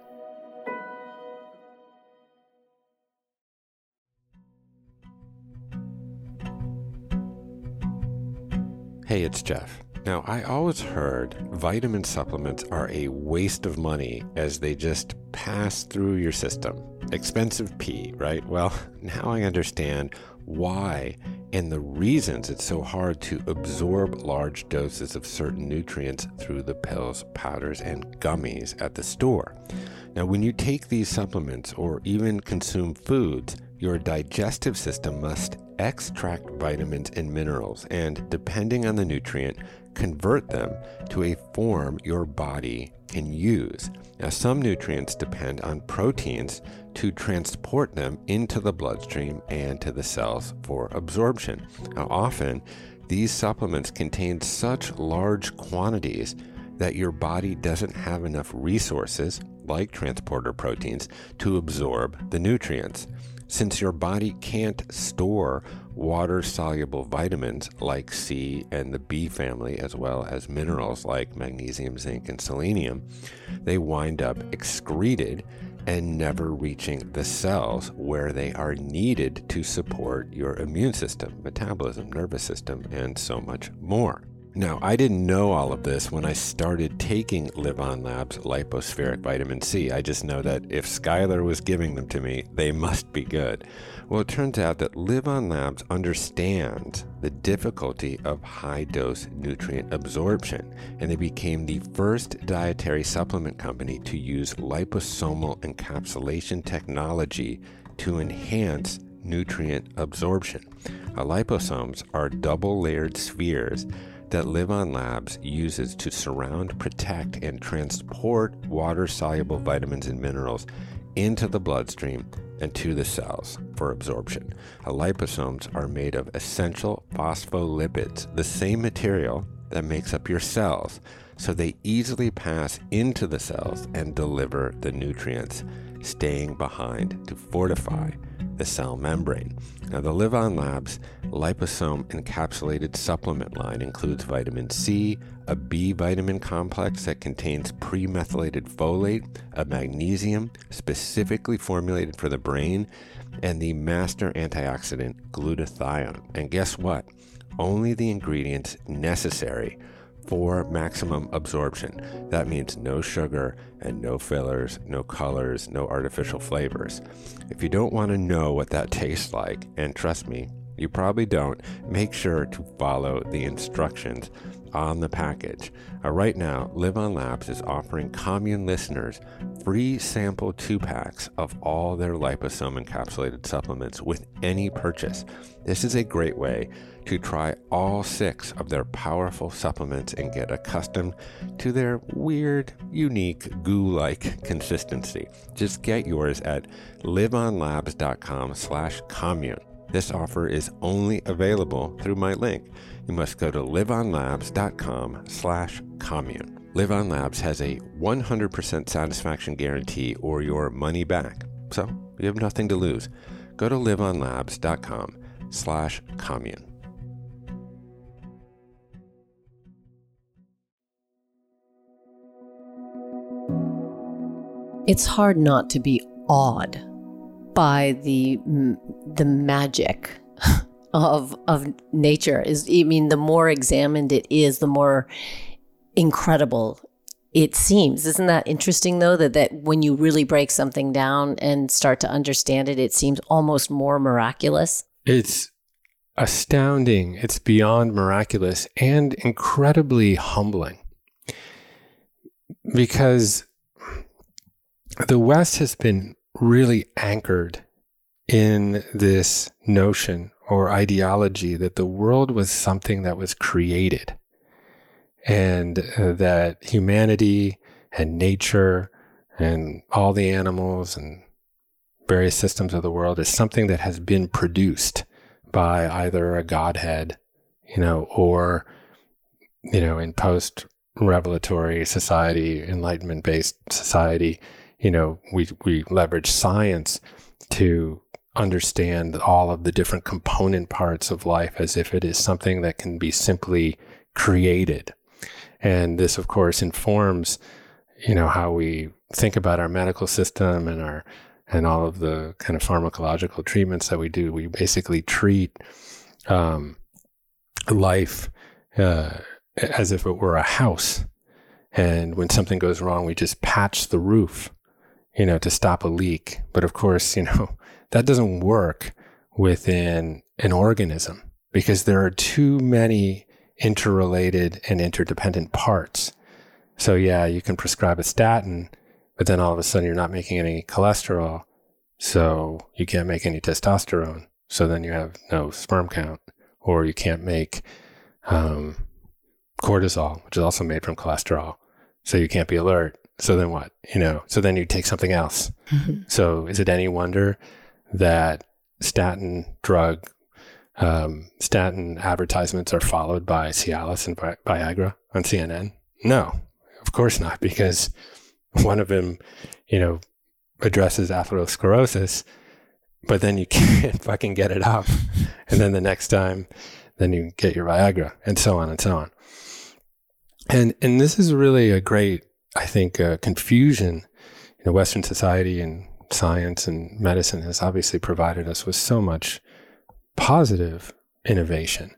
Hey, it's Jeff. Now, I always heard vitamin supplements are a waste of money as they just pass through your system. Expensive pee, right? Well, now I understand why and the reasons it's so hard to absorb large doses of certain nutrients through the pills, powders, and gummies at the store. Now, when you take these supplements or even consume foods, your digestive system must extract vitamins and minerals and, depending on the nutrient, convert them to a form your body can use. Now, some nutrients depend on proteins to transport them into the bloodstream and to the cells for absorption. Now, often these supplements contain such large quantities that your body doesn't have enough resources, like transporter proteins, to absorb the nutrients. Since your body can't store water soluble vitamins like C and the B family, as well as minerals like magnesium, zinc, and selenium, they wind up excreted and never reaching the cells where they are needed to support your immune system, metabolism, nervous system, and so much more. Now, I didn't know all of this when I started taking LivOn Labs lipospheric vitamin C. I just know that if Schuyler was giving them to me, they must be good. Well, it turns out that LivOn Labs understands the difficulty of high dose nutrient absorption, and they became the first dietary supplement company to use liposomal encapsulation technology to enhance nutrient absorption. Liposomes are double layered spheres that LivOn Labs uses to surround, protect, and transport water soluble vitamins and minerals into the bloodstream and to the cells for absorption. Liposomes are made of essential phospholipids, the same material that makes up your cells, so they easily pass into the cells and deliver the nutrients, staying behind to fortify the cell membrane. Now, the LivOn Labs liposome encapsulated supplement line includes vitamin C, a B vitamin complex that contains premethylated folate, a magnesium specifically formulated for the brain, and the master antioxidant glutathione. And guess what? Only the ingredients necessary for maximum absorption. That means no sugar and no fillers, no colors, no artificial flavors. If you don't want to know what that tastes like, and trust me, you probably don't, make sure to follow the instructions on the package. Uh, right now, LivOn Labs is offering commune listeners free sample two packs of all their liposome encapsulated supplements with any purchase. This is a great way to try all six of their powerful supplements and get accustomed to their weird, unique, goo like consistency. Just get yours at livonlabs.com slash commune. This offer is only available through my link. You must go to livonlabs.com slash commune. LivOn Labs has a 100% satisfaction guarantee or your money back. So you have nothing to lose. Go to livonlabs.com slash commune. It's hard not to be awed by the the magic of of nature. Is I mean, the more examined it is, the more incredible it seems. Isn't that interesting though? That that when you really break something down and start to understand it, it seems almost more miraculous. It's astounding. It's beyond miraculous and incredibly humbling because the West has been really anchored in this notion or ideology that the world was something that was created and uh, that humanity and nature and all the animals and various systems of the world is something that has been produced by either a godhead, you know, or, you know, in post revelatory society, enlightenment based society, you know, we, we leverage science to understand all of the different component parts of life as if it is something that can be simply created. And this, of course, informs, you know, how we think about our medical system and our and all of the kind of pharmacological treatments that we do. We basically treat um, life uh, as if it were a house, and when something goes wrong, we just patch the roof, you know, to stop a leak. But of course, you know, that doesn't work within an organism because there are too many interrelated and interdependent parts. So, yeah, you can prescribe a statin, but then all of a sudden you're not making any cholesterol. So, you can't make any testosterone. So, then you have no sperm count, or you can't make um, cortisol, which is also made from cholesterol. So, you can't be alert. So, then what? You know, so then you take something else. Mm-hmm. So, is it any wonder that statin drug um, statin advertisements are followed by Cialis and Vi- Viagra on CNN? No, of course not, because one of them, you know, addresses atherosclerosis, but then you can't fucking get it up. And then the next time, then you get your Viagra and so on and so on. And, and this is really a great, I think, uh, confusion. Know, Western society and science and medicine has obviously provided us with so much positive innovation.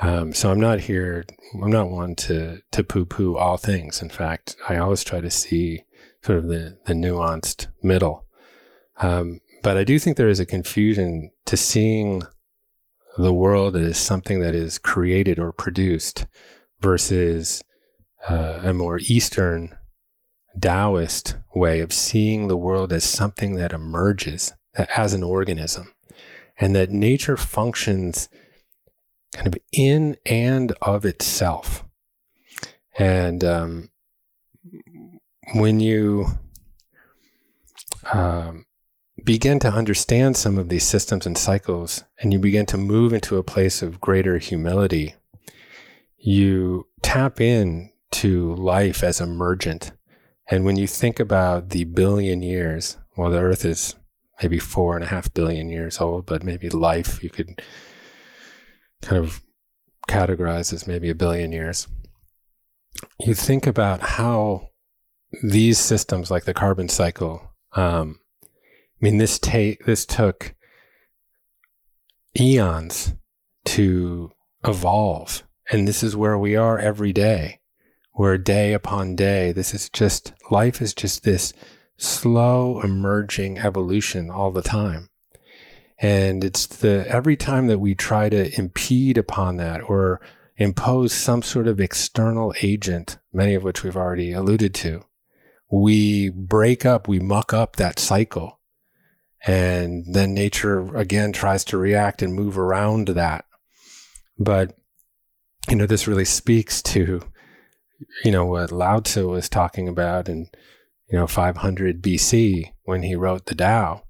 Um, so I'm not here. I'm not one to to poo poo all things. In fact, I always try to see sort of the the nuanced middle. Um, but I do think there is a confusion to seeing the world as something that is created or produced versus uh, a more Eastern Taoist way of seeing the world as something that emerges as an organism and that nature functions kind of in and of itself. And um, when you um, begin to understand some of these systems and cycles, and you begin to move into a place of greater humility, you tap in to life as emergent. And when you think about the billion years, well, the earth is maybe four and a half billion years old, but maybe life you could kind of categorize as maybe a billion years. You think about how these systems, like the carbon cycle, um, I mean, this take this took eons to evolve, and this is where we are every day. Where day upon day, this is just life is just this slow emerging evolution all the time. And it's the every time that we try to impede upon that or impose some sort of external agent, many of which we've already alluded to, we break up, we muck up that cycle. And then nature again tries to react and move around that. But, you know, this really speaks to, you know, what Lao Tzu was talking about in, you know, 500 BC when he wrote the Tao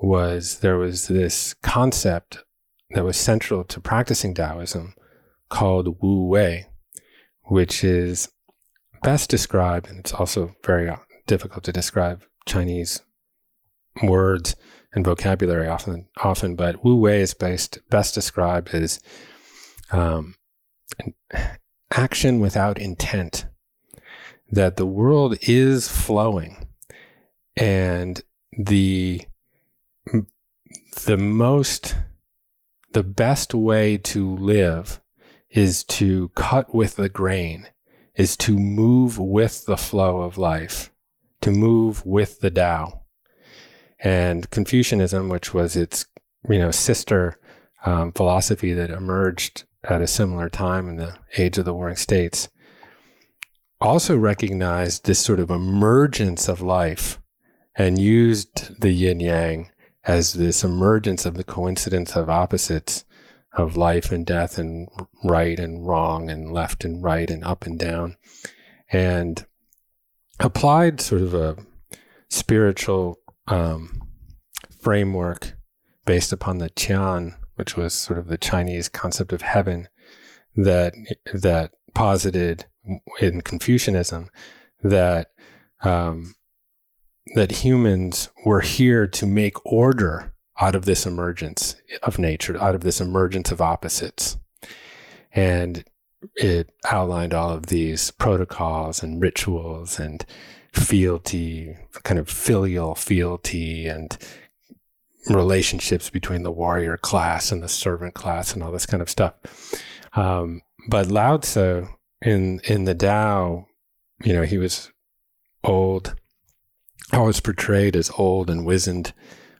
was there was this concept that was central to practicing Taoism called Wu Wei, which is best described, and it's also very uh, difficult to describe Chinese words and vocabulary often, often, but Wu Wei is based, best described as um, action without intent. That the world is flowing, and the the most the best way to live is to cut with the grain, is to move with the flow of life, to move with the Tao. And Confucianism, which was its you know sister um, philosophy that emerged at a similar time in the age of the Warring States, also recognized this sort of emergence of life and used the yin yang as this emergence of the coincidence of opposites of life and death and right and wrong and left and right and up and down and applied sort of a spiritual um, framework based upon the Qian, which was sort of the Chinese concept of heaven that that posited in Confucianism that um, that humans were here to make order out of this emergence of nature, out of this emergence of opposites. And it outlined all of these protocols and rituals and fealty, kind of filial fealty and relationships between the warrior class and the servant class and all this kind of stuff. Um, but Lao Tzu in in the Tao, you know, he was old always portrayed as old and wizened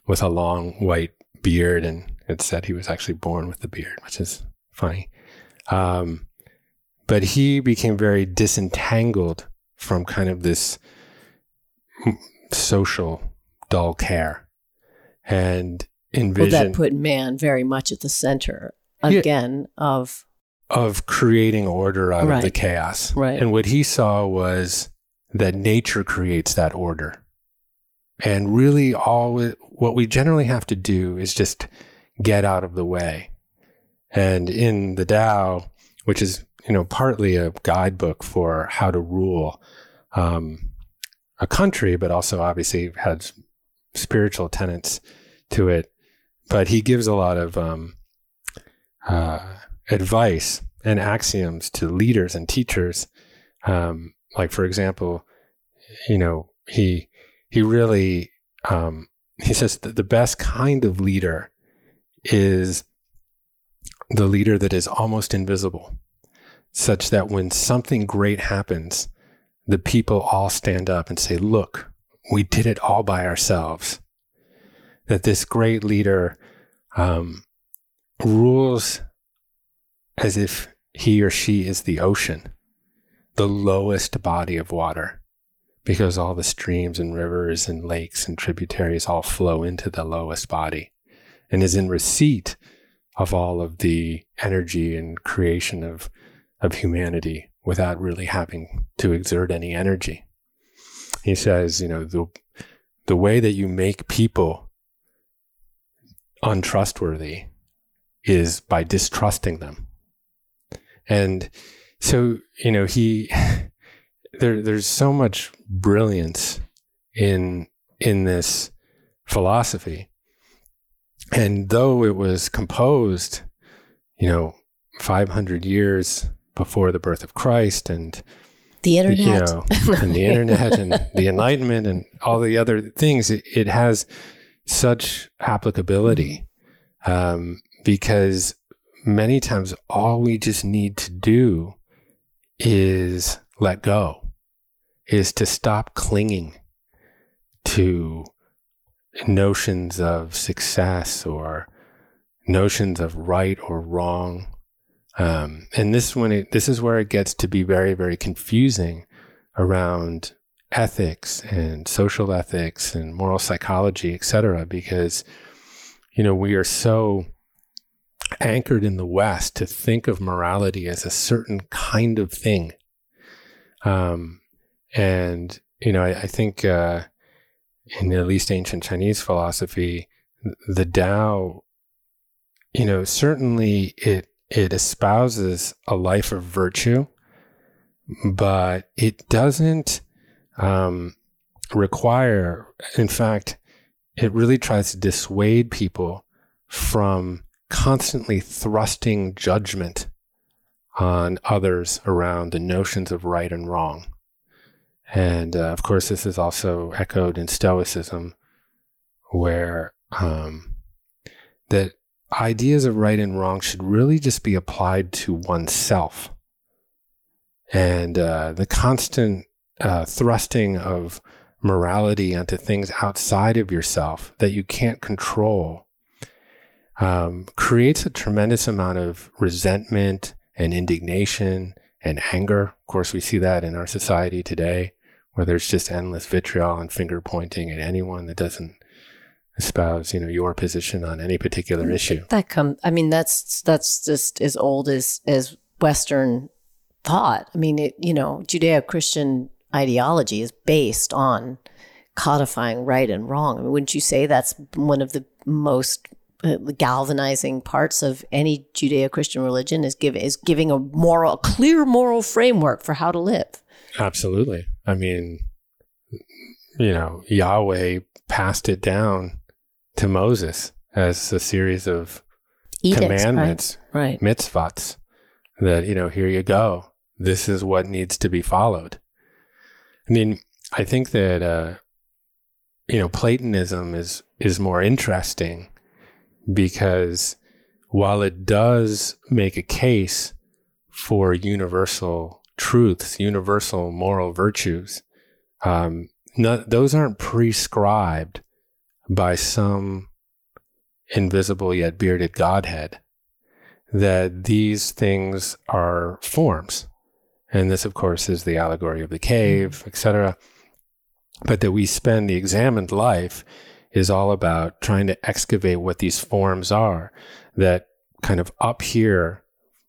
with a long white beard. And it said he was actually born with the beard, which is funny. Um, but he became very disentangled from kind of this social dull care and envisioned. Well, that put man very much at the center again yeah, of of creating order out right. of the chaos. Right. And what he saw was that nature creates that order. And really, all what we generally have to do is just get out of the way. And in the Tao, which is you know partly a guidebook for how to rule um, a country, but also obviously has spiritual tenets to it. But he gives a lot of um, uh, advice and axioms to leaders and teachers. Um, like for example, you know he he really um, he says that the best kind of leader is the leader that is almost invisible, such that when something great happens, the people all stand up and say, Look, we did it all by ourselves. That this great leader um, rules as if he or she is the ocean, the lowest body of water because all the streams and rivers and lakes and tributaries all flow into the lowest body and is in receipt of all of the energy and creation of, of humanity without really having to exert any energy. He says, you know, the, the way that you make people untrustworthy is by distrusting them. And so, you know, he there there's so much brilliance in in this philosophy. And though it was composed, you know, 500 years before the birth of Christ and the internet, you know, and the internet and the enlightenment and all the other things, it, it has such applicability um, because many times all we just need to do is let go is to stop clinging to notions of success or notions of right or wrong Um, and this when it this is where it gets to be very very confusing around ethics and social ethics and moral psychology, etc. Because you know we are so anchored in the West to think of morality as a certain kind of thing. Um, and you know, I, I think uh, in at least ancient Chinese philosophy, the Tao, you know, certainly it it espouses a life of virtue, but it doesn't um, require. In fact, it really tries to dissuade people from constantly thrusting judgment on others around the notions of right and wrong. And uh, of course, this is also echoed in Stoicism, where um, that ideas of right and wrong should really just be applied to oneself. And uh, the constant uh, thrusting of morality onto things outside of yourself that you can't control um, creates a tremendous amount of resentment and indignation and anger. Of course, we see that in our society today, where there's just endless vitriol and finger pointing at anyone that doesn't espouse, you know, your position on any particular issue. That come. I mean, that's that's just as old as as Western thought. I mean, it, you know, Judeo-Christian ideology is based on codifying right and wrong. I mean, wouldn't you say that's one of the most uh, galvanizing parts of any Judeo-Christian religion is give is giving a moral, a clear moral framework for how to live. Absolutely. I mean, you know, Yahweh passed it down to Moses as a series of Edicts, commandments, right? right. mitzvahs, that, you know, here you go. This is what needs to be followed. I mean, I think that, uh, you know, Platonism is, is more interesting because while it does make a case for universal truths, universal moral virtues, um, not, those aren't prescribed by some invisible yet bearded Godhead. That these things are forms. And this, of course, is the allegory of the cave, mm-hmm. etc. But that we spend the examined life is all about trying to excavate what these forms are. That kind of up here,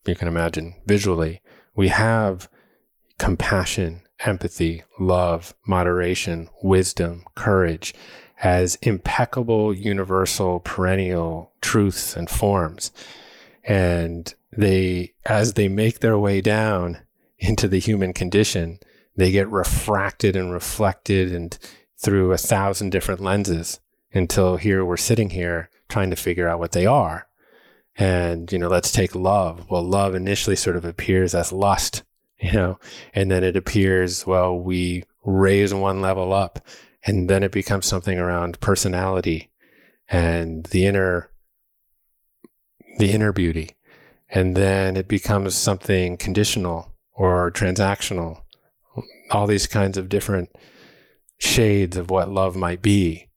you can imagine visually, we have compassion, empathy, love, moderation, wisdom, courage as impeccable, universal, perennial truths and forms. And they, as they make their way down into the human condition, they get refracted and reflected and through a thousand different lenses until here we're sitting here trying to figure out what they are. And, you know, let's take love. Well, love initially sort of appears as lust, you know, and then it appears, well, we raise one level up and then it becomes something around personality and the inner, the inner beauty. And then it becomes something conditional or transactional, all these kinds of different shades of what love might be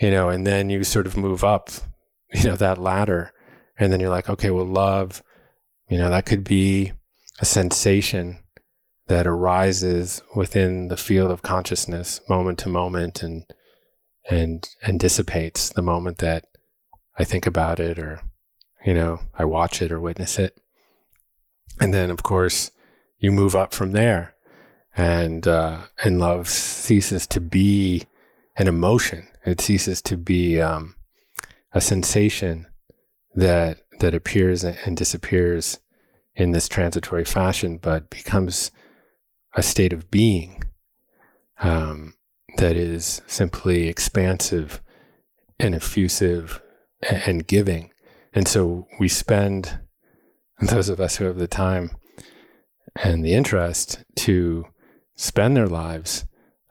you know, and then you sort of move up, you know, that ladder. And then you're like, okay, well, love, you know, that could be a sensation that arises within the field of consciousness moment to moment and and and dissipates the moment that I think about it or you know I watch it or witness it. And then of course you move up from there and uh, and love ceases to be an emotion. It ceases to be um, a sensation that that appears and disappears in this transitory fashion, but becomes a state of being um, that is simply expansive and effusive and giving. And so we spend, those of us who have the time and the interest to spend their lives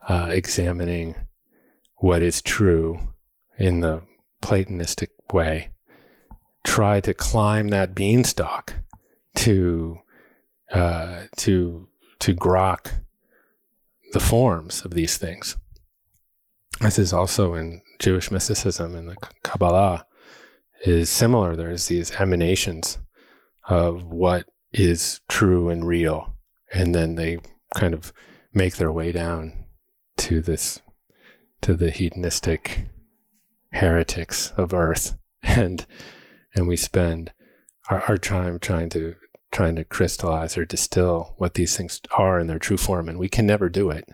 uh, examining what is true in the Platonistic way, try to climb that beanstalk to uh, to to grok the forms of these things. This is also in Jewish mysticism and the Kabbalah is similar. There's these emanations of what is true and real. And then they kind of make their way down to this, to the hedonistic heretics of earth. And, and we spend our, our time trying to, trying to crystallize or distill what these things are in their true form. And we can never do it,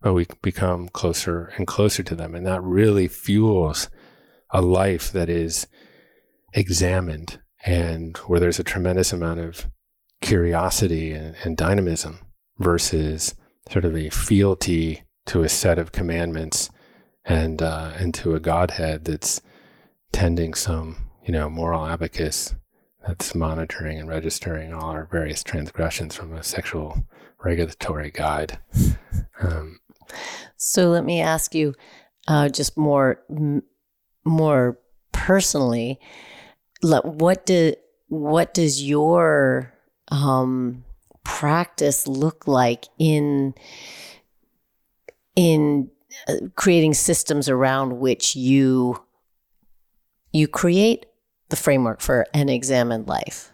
but we become closer and closer to them. And that really fuels a life that is examined and where there's a tremendous amount of curiosity and, and dynamism versus sort of a fealty to a set of commandments and uh, and to a Godhead that's tending some you know moral abacus that's monitoring and registering all our various transgressions from a sexual regulatory guide. Um, so let me ask you, uh, just more m- more personally, what do what does your um, practice look like in in uh, creating systems around which you you create the framework for an examined life.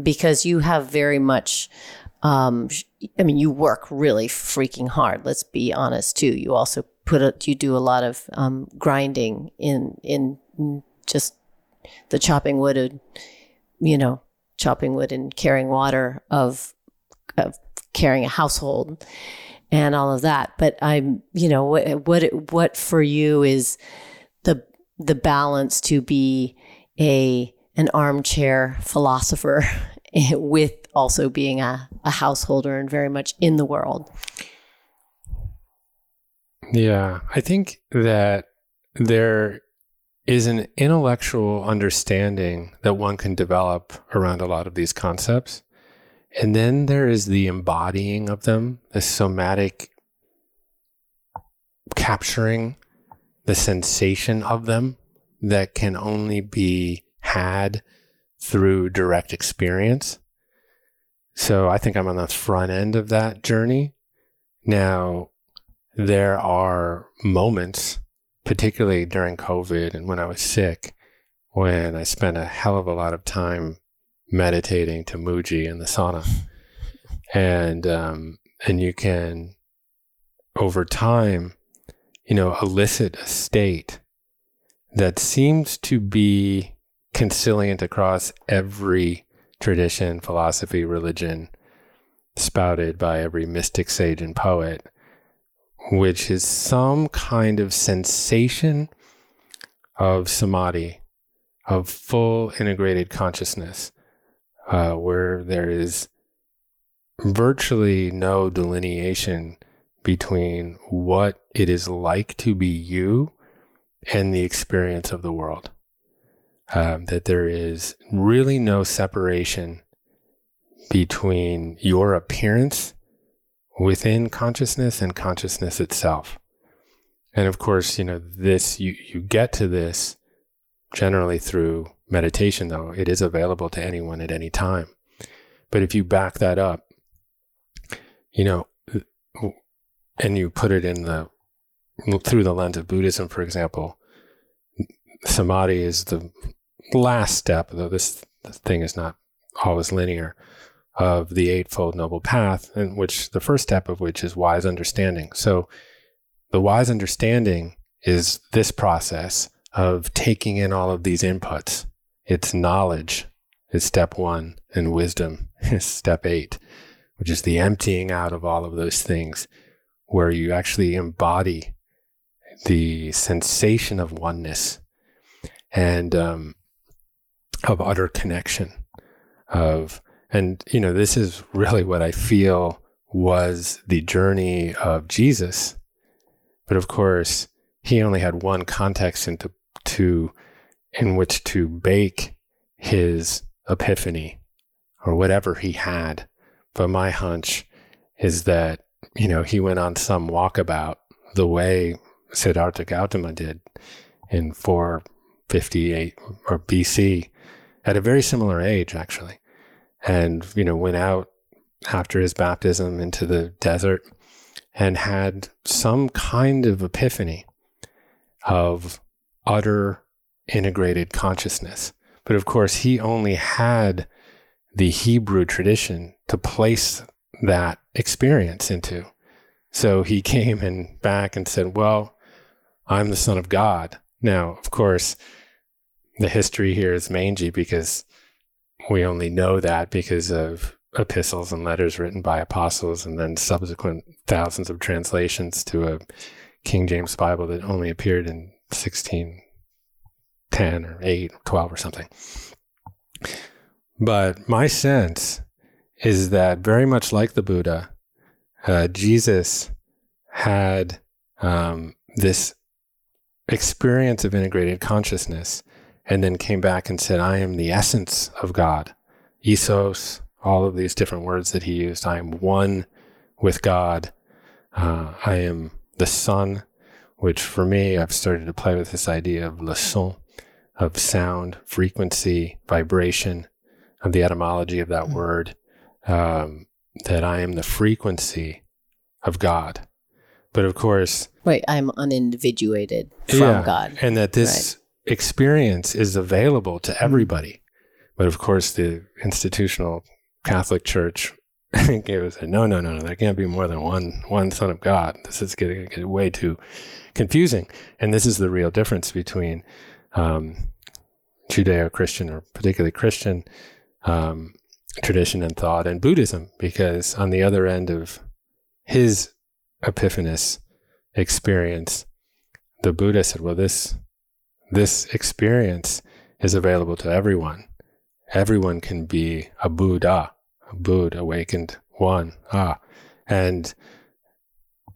Because you have very much um, i mean you work really freaking hard let's be honest too. You also put a, you do a lot of um, grinding in in just the chopping wood and you know chopping wood and carrying water of of carrying a household and all of that. But i'm you know what what what for you is the the balance to be a an armchair philosopher with also being a, a householder and very much in the world yeah i think that there is an intellectual understanding that one can develop around a lot of these concepts. And then there is the embodying of them, the somatic capturing the sensation of them that can only be had through direct experience. So I think I'm on the front end of that journey. Now, there are moments particularly during COVID and when I was sick, when I spent a hell of a lot of time meditating to Muji in the sauna. And, um, and you can, over time, you know, elicit a state that seems to be conciliant across every tradition, philosophy, religion spouted by every mystic, sage, and poet which is some kind of sensation of samadhi, of full integrated consciousness, uh, where there is virtually no delineation between what it is like to be you and the experience of the world. Um, that there is really no separation between your appearance within consciousness and consciousness itself. And of course, you know, this, you, you get to this generally through meditation, though it is available to anyone at any time. But if you back that up, you know, and you put it in the, through the lens of Buddhism, for example, samadhi is the last step, though this thing is not always linear of the Eightfold Noble Path, in which the first step of which is wise understanding. So, the wise understanding is this process of taking in all of these inputs. It's knowledge is step one, and wisdom is step eight, which is the emptying out of all of those things, where you actually embody the sensation of oneness and um, of utter connection, of and, you know, this is really what I feel was the journey of Jesus. But of course, he only had one context into to in which to bake his epiphany or whatever he had. But my hunch is that, you know, he went on some walkabout the way Siddhartha Gautama did in 458 or BC at a very similar age, actually and, you know, went out after his baptism into the desert and had some kind of epiphany of utter integrated consciousness. But of course, he only had the Hebrew tradition to place that experience into. So he came and back and said, Well, I'm the Son of God. Now, of course, the history here is mangy because we only know that because of epistles and letters written by apostles and then subsequent thousands of translations to a King James Bible that only appeared in 1610 or 8 or 12 or something. But my sense is that very much like the Buddha, uh, Jesus had um, this experience of integrated consciousness and then came back and said, I am the essence of God. Isos, all of these different words that he used. I am one with God. Uh, I am the Son, which for me, I've started to play with this idea of le son, of sound, frequency, vibration, of the etymology of that mm-hmm. word, um, that I am the frequency of God. But of course, right, I'm unindividuated from yeah, God. And that this right. experience is available to mm-hmm. everybody. But of course, the institutional Catholic Church gave us a no, no, no, no. There can't be more than one one Son of God. This is getting, getting way too confusing. And this is the real difference between um, Judeo-Christian or particularly Christian um, tradition and thought and Buddhism, because on the other end of his epiphanous experience, the Buddha said, "Well, this this experience is available to everyone. Everyone can be a Buddha, a Buddha, awakened one. Ah, and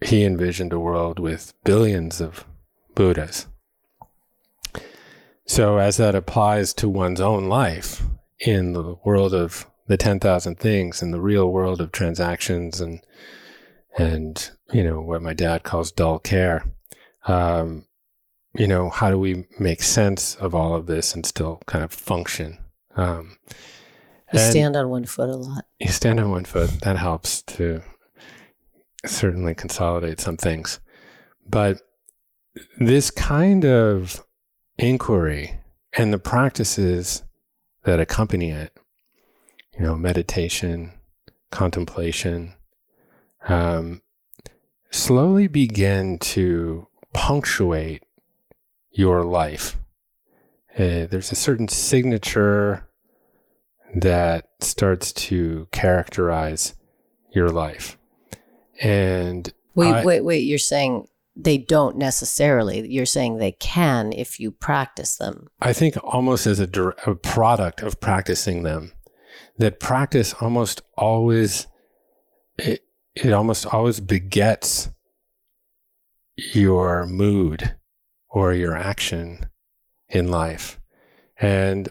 he envisioned a world with billions of Buddhas. So, as that applies to one's own life in the world of the 10,000 things, in the real world of transactions and and you know what my dad calls dull care. Um, you know, how do we make sense of all of this and still kind of function? Um, you stand on one foot a lot. You stand on one foot. That helps to certainly consolidate some things. But this kind of inquiry and the practices that accompany it, you know, meditation, contemplation, um, slowly begin to punctuate your life. Uh, there's a certain signature that starts to characterize your life. And wait, I, wait, wait. You're saying they don't necessarily. You're saying they can if you practice them. I think almost as a, a product of practicing them, that practice almost always it, it almost always begets your mood or your action in life. And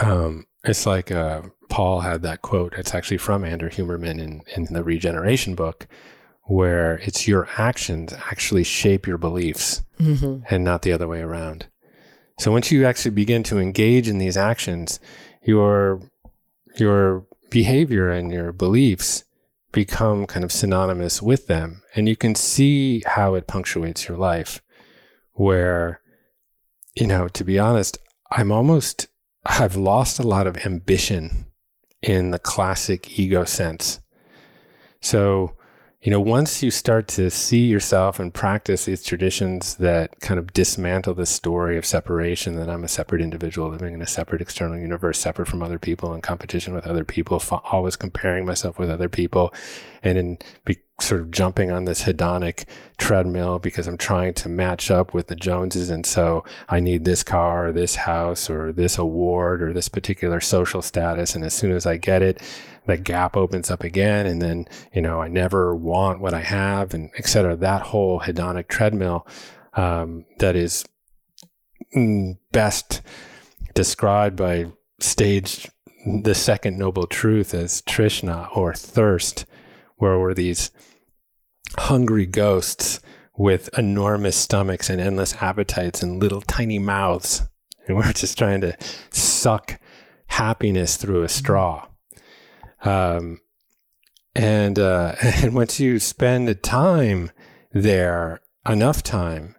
um, it's like uh, Paul had that quote. It's actually from Andrew Huberman in, in the Regeneration book, where it's your actions actually shape your beliefs mm-hmm. and not the other way around. So once you actually begin to engage in these actions, your your behavior and your beliefs become kind of synonymous with them. And you can see how it punctuates your life. Where, you know, to be honest, I'm almost, I've lost a lot of ambition in the classic ego sense. So, you know, once you start to see yourself and practice these traditions that kind of dismantle the story of separation, that I'm a separate individual living in a separate external universe, separate from other people, in competition with other people, always comparing myself with other people, and in be, sort of jumping on this hedonic treadmill because I'm trying to match up with the Joneses. And so I need this car or this house or this award or this particular social status. And as soon as I get it, the gap opens up again and then you know i never want what i have and etc that whole hedonic treadmill um, that is mm, best described by stage the second noble truth as trishna or thirst where we're these hungry ghosts with enormous stomachs and endless appetites and little tiny mouths and we're just trying to suck happiness through a straw. Um, and uh, and once you spend the time there, enough time,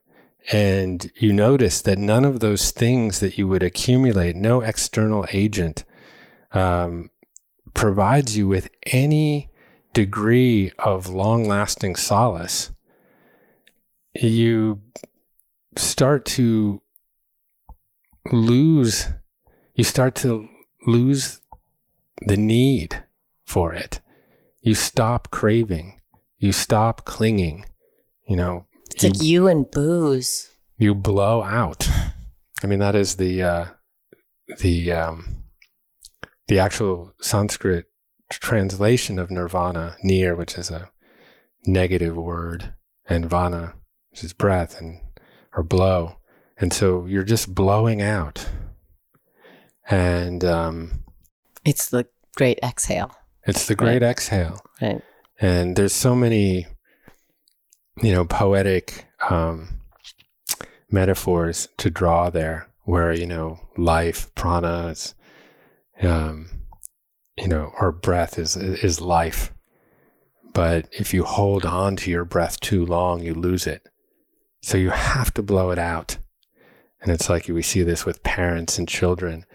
and you notice that none of those things that you would accumulate, no external agent, um, provides you with any degree of long lasting solace, you start to lose, you start to lose the need for it. You stop craving, you stop clinging, you know. It's you, like you and booze. You blow out. I mean, that is the, uh, the, um, the actual Sanskrit translation of nirvana, nir, which is a negative word, and vana, which is breath and or blow. And so you're just blowing out. And um, it's the great exhale. It's the great right. exhale. Right. And there's so many, you know, poetic um, metaphors to draw there where, you know, life, prana is, um, you know, our breath is is life. But if you hold on to your breath too long, you lose it. So you have to blow it out. And it's like we see this with parents and children,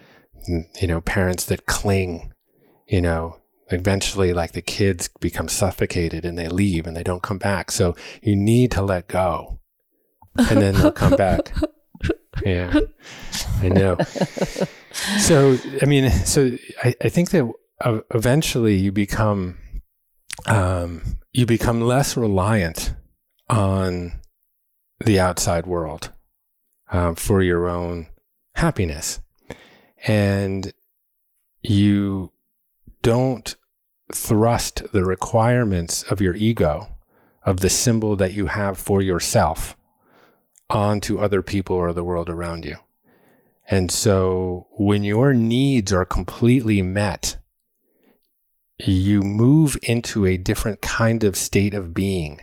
mm, you know, parents that cling, you know, eventually like the kids become suffocated and they leave and they don't come back. So you need to let go and then they'll come back. Yeah, I know. So, I mean, so I, I think that eventually you become um, you become less reliant on the outside world um, for your own happiness, and you don't thrust the requirements of your ego, of the symbol that you have for yourself, onto other people or the world around you. And so when your needs are completely met you move into a different kind of state of being.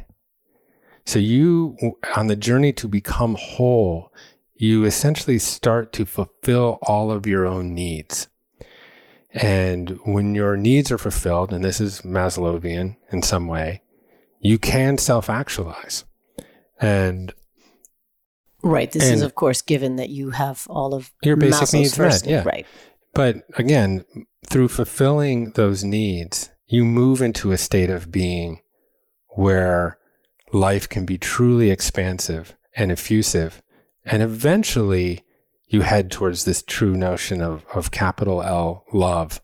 So you, on the journey to become whole, you essentially start to fulfill all of your own needs. And when your needs are fulfilled, and this is Maslowian in some way, you can self actualize. And right. This is, of course, given that you have all of your basic Maslow's needs met. Yeah. Right. But again, through fulfilling those needs, you move into a state of being where life can be truly expansive and effusive. And eventually you head towards this true notion of, of capital L love,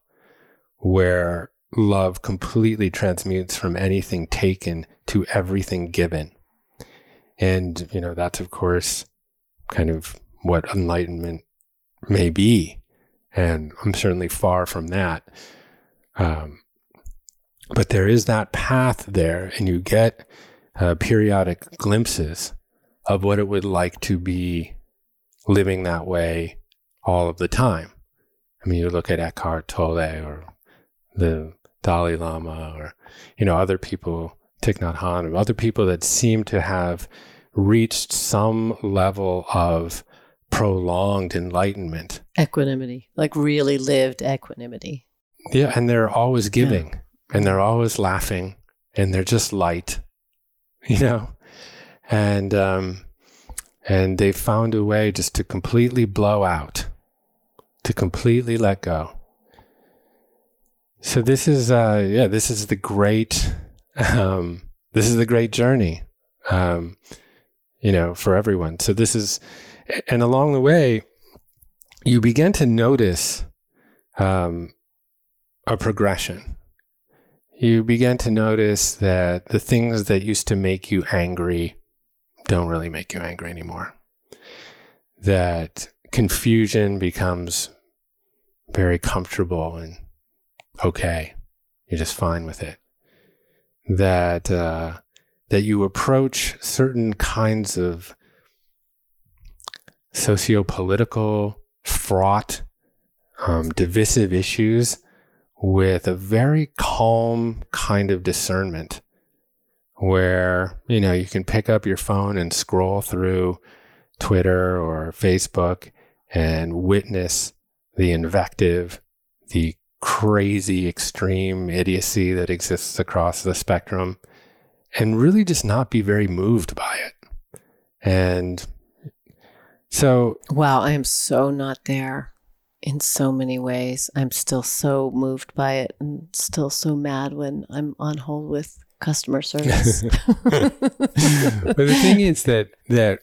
where love completely transmutes from anything taken to everything given. And, you know, that's of course kind of what enlightenment may be. And I'm certainly far from that. Um, but there is that path there, and you get uh, periodic glimpses of what it would like to be living that way all of the time. I mean, you look at Eckhart Tolle or the Dalai Lama or, you know, other people, Thich Nhat Hanh, other people that seem to have reached some level of prolonged enlightenment. Equanimity, like really lived equanimity. Yeah, and they're always giving yeah. and they're always laughing and they're just light, you know? And um and they found a way just to completely blow out, to completely let go. So this is uh yeah, this is the great um this is the great journey. Um you know, for everyone. So this is and along the way, you begin to notice um, a progression. You begin to notice that the things that used to make you angry don't really make you angry anymore. That confusion becomes very comfortable and okay. You're just fine with it. That uh, that you approach certain kinds of socio-political, fraught, um, divisive issues with a very calm kind of discernment where, you know, you can pick up your phone and scroll through Twitter or Facebook and witness the invective, the crazy extreme idiocy that exists across the spectrum and really just not be very moved by it. And so, wow, I am so not there. in so many ways. I'm still so moved by it and still so mad when I'm on hold with customer service. but the thing is that that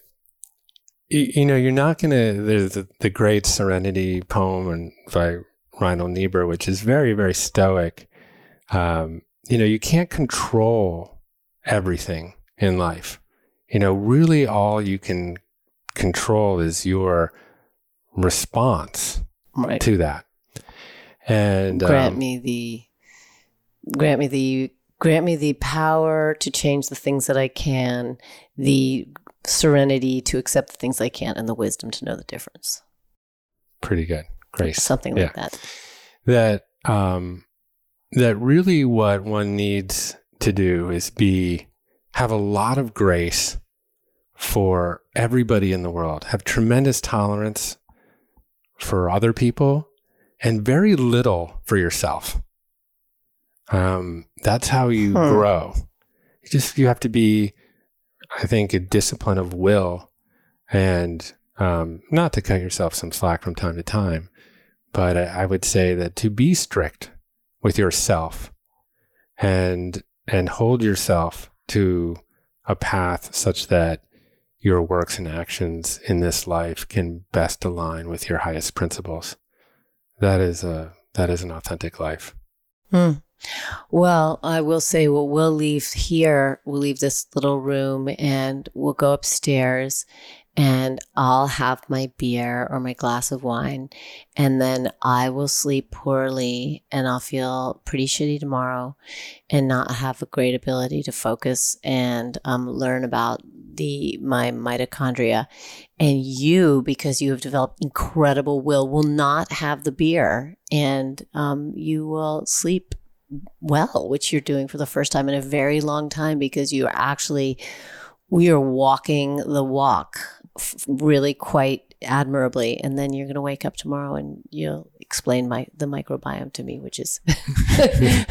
you know you're not gonna. There's the, the great Serenity poem and by Reinhold Niebuhr, which is very very stoic. Um, you know, you can't control everything in life. You know, really, all you can control is your response right. to that. And grant um, me the grant me the grant me the power to change the things that I can, the serenity to accept the things I can't, and the wisdom to know the difference. pretty good, grace. Something like that. that um that really what one needs to do is be have a lot of grace for everybody in the world have tremendous tolerance for other people and very little for yourself um that's how you Hmm. grow you just you have to be i think a discipline of will and um not to cut yourself some slack from time to time but I, I would say that to be strict with yourself and and hold yourself to a path such that your works and actions in this life can best align with your highest principles that is a that is an authentic life Hmm. Well, I will say, well, we'll leave here. We'll leave this little room and we'll go upstairs and I'll have my beer or my glass of wine. And then I will sleep poorly and I'll feel pretty shitty tomorrow and not have a great ability to focus and um, learn about the my mitochondria. And you, because you have developed incredible will, will not have the beer and um, you will sleep well, which you're doing for the first time in a very long time because you are actually we are walking the walk really quite admirably and then you're going to wake up tomorrow and you'll explain my the microbiome to me which is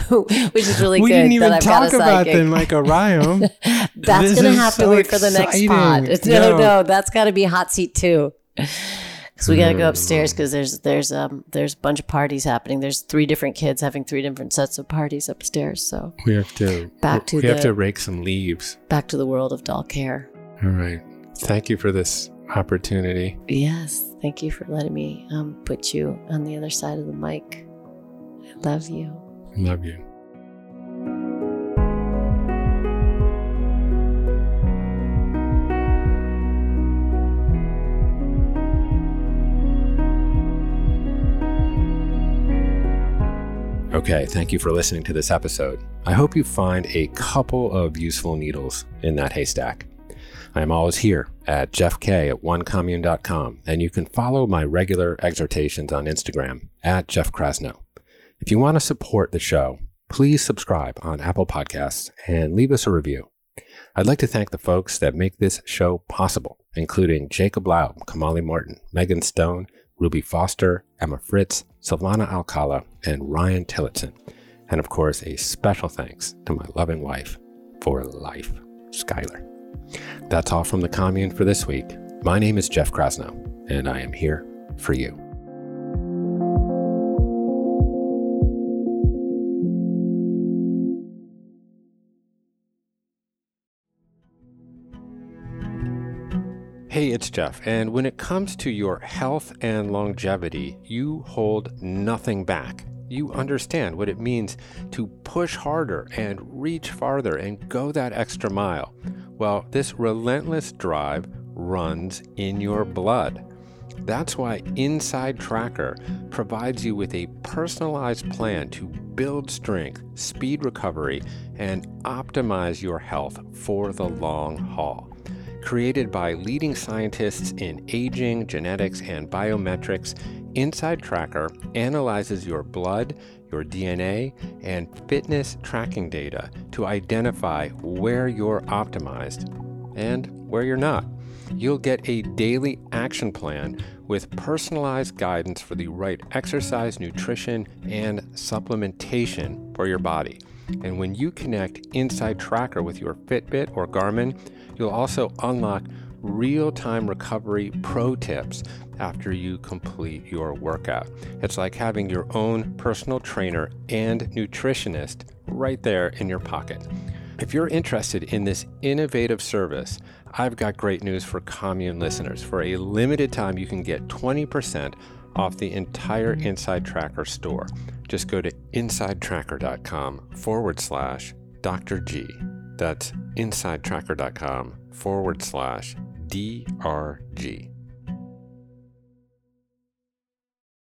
which is really we good didn't even talk about the microbiome. That's going to have to so wait for the next pod no No. no that's got to be hot seat too because we got to Mm. go upstairs because there's there's um there's a bunch of parties happening. There's three different kids having three different sets of parties upstairs so we have to Back to we have to rake some leaves. back to the world of doll care. All right thank you for this opportunity Yes, thank you for letting me um, put you on the other side of the mic. I love you. love you Okay, thank you for listening to this episode. I hope you find a couple of useful needles in that haystack. I am always here at jeffk at onecommune.com, and you can follow my regular exhortations on Instagram at Jeff Krasno. If you want to support the show, please subscribe on Apple Podcasts and leave us a review. I'd like to thank the folks that make this show possible, including Jacob Laub, Kamali Martin, Megan Stone, Ruby Foster, Emma Fritz, Silvana Alcala, and Ryan Tillotson. And of course, a special thanks to my loving wife for life, Schuyler. That's all from the commune for this week. My name is Jeff Krasno, and I am here for you. Hey, it's Jeff, and when it comes to your health and longevity, you hold nothing back. You understand what it means to push harder and reach farther and go that extra mile. Well, this relentless drive runs in your blood. That's why Inside Tracker provides you with a personalized plan to build strength, speed recovery, and optimize your health for the long haul created by leading scientists in aging, genetics, and biometrics, Inside Tracker analyzes your blood, your DNA, and fitness tracking data to identify where you're optimized and where you're not. You'll get a daily action plan with personalized guidance for the right exercise, nutrition, and supplementation for your body. And when you connect Inside Tracker with your Fitbit or Garmin, you'll also unlock real time recovery pro tips after you complete your workout. It's like having your own personal trainer and nutritionist right there in your pocket. If you're interested in this innovative service, I've got great news for commune listeners. For a limited time, you can get 20% off the entire Inside Tracker store. Just go to insidetracker.com forward slash Dr. G. That's insidetracker.com forward slash DRG.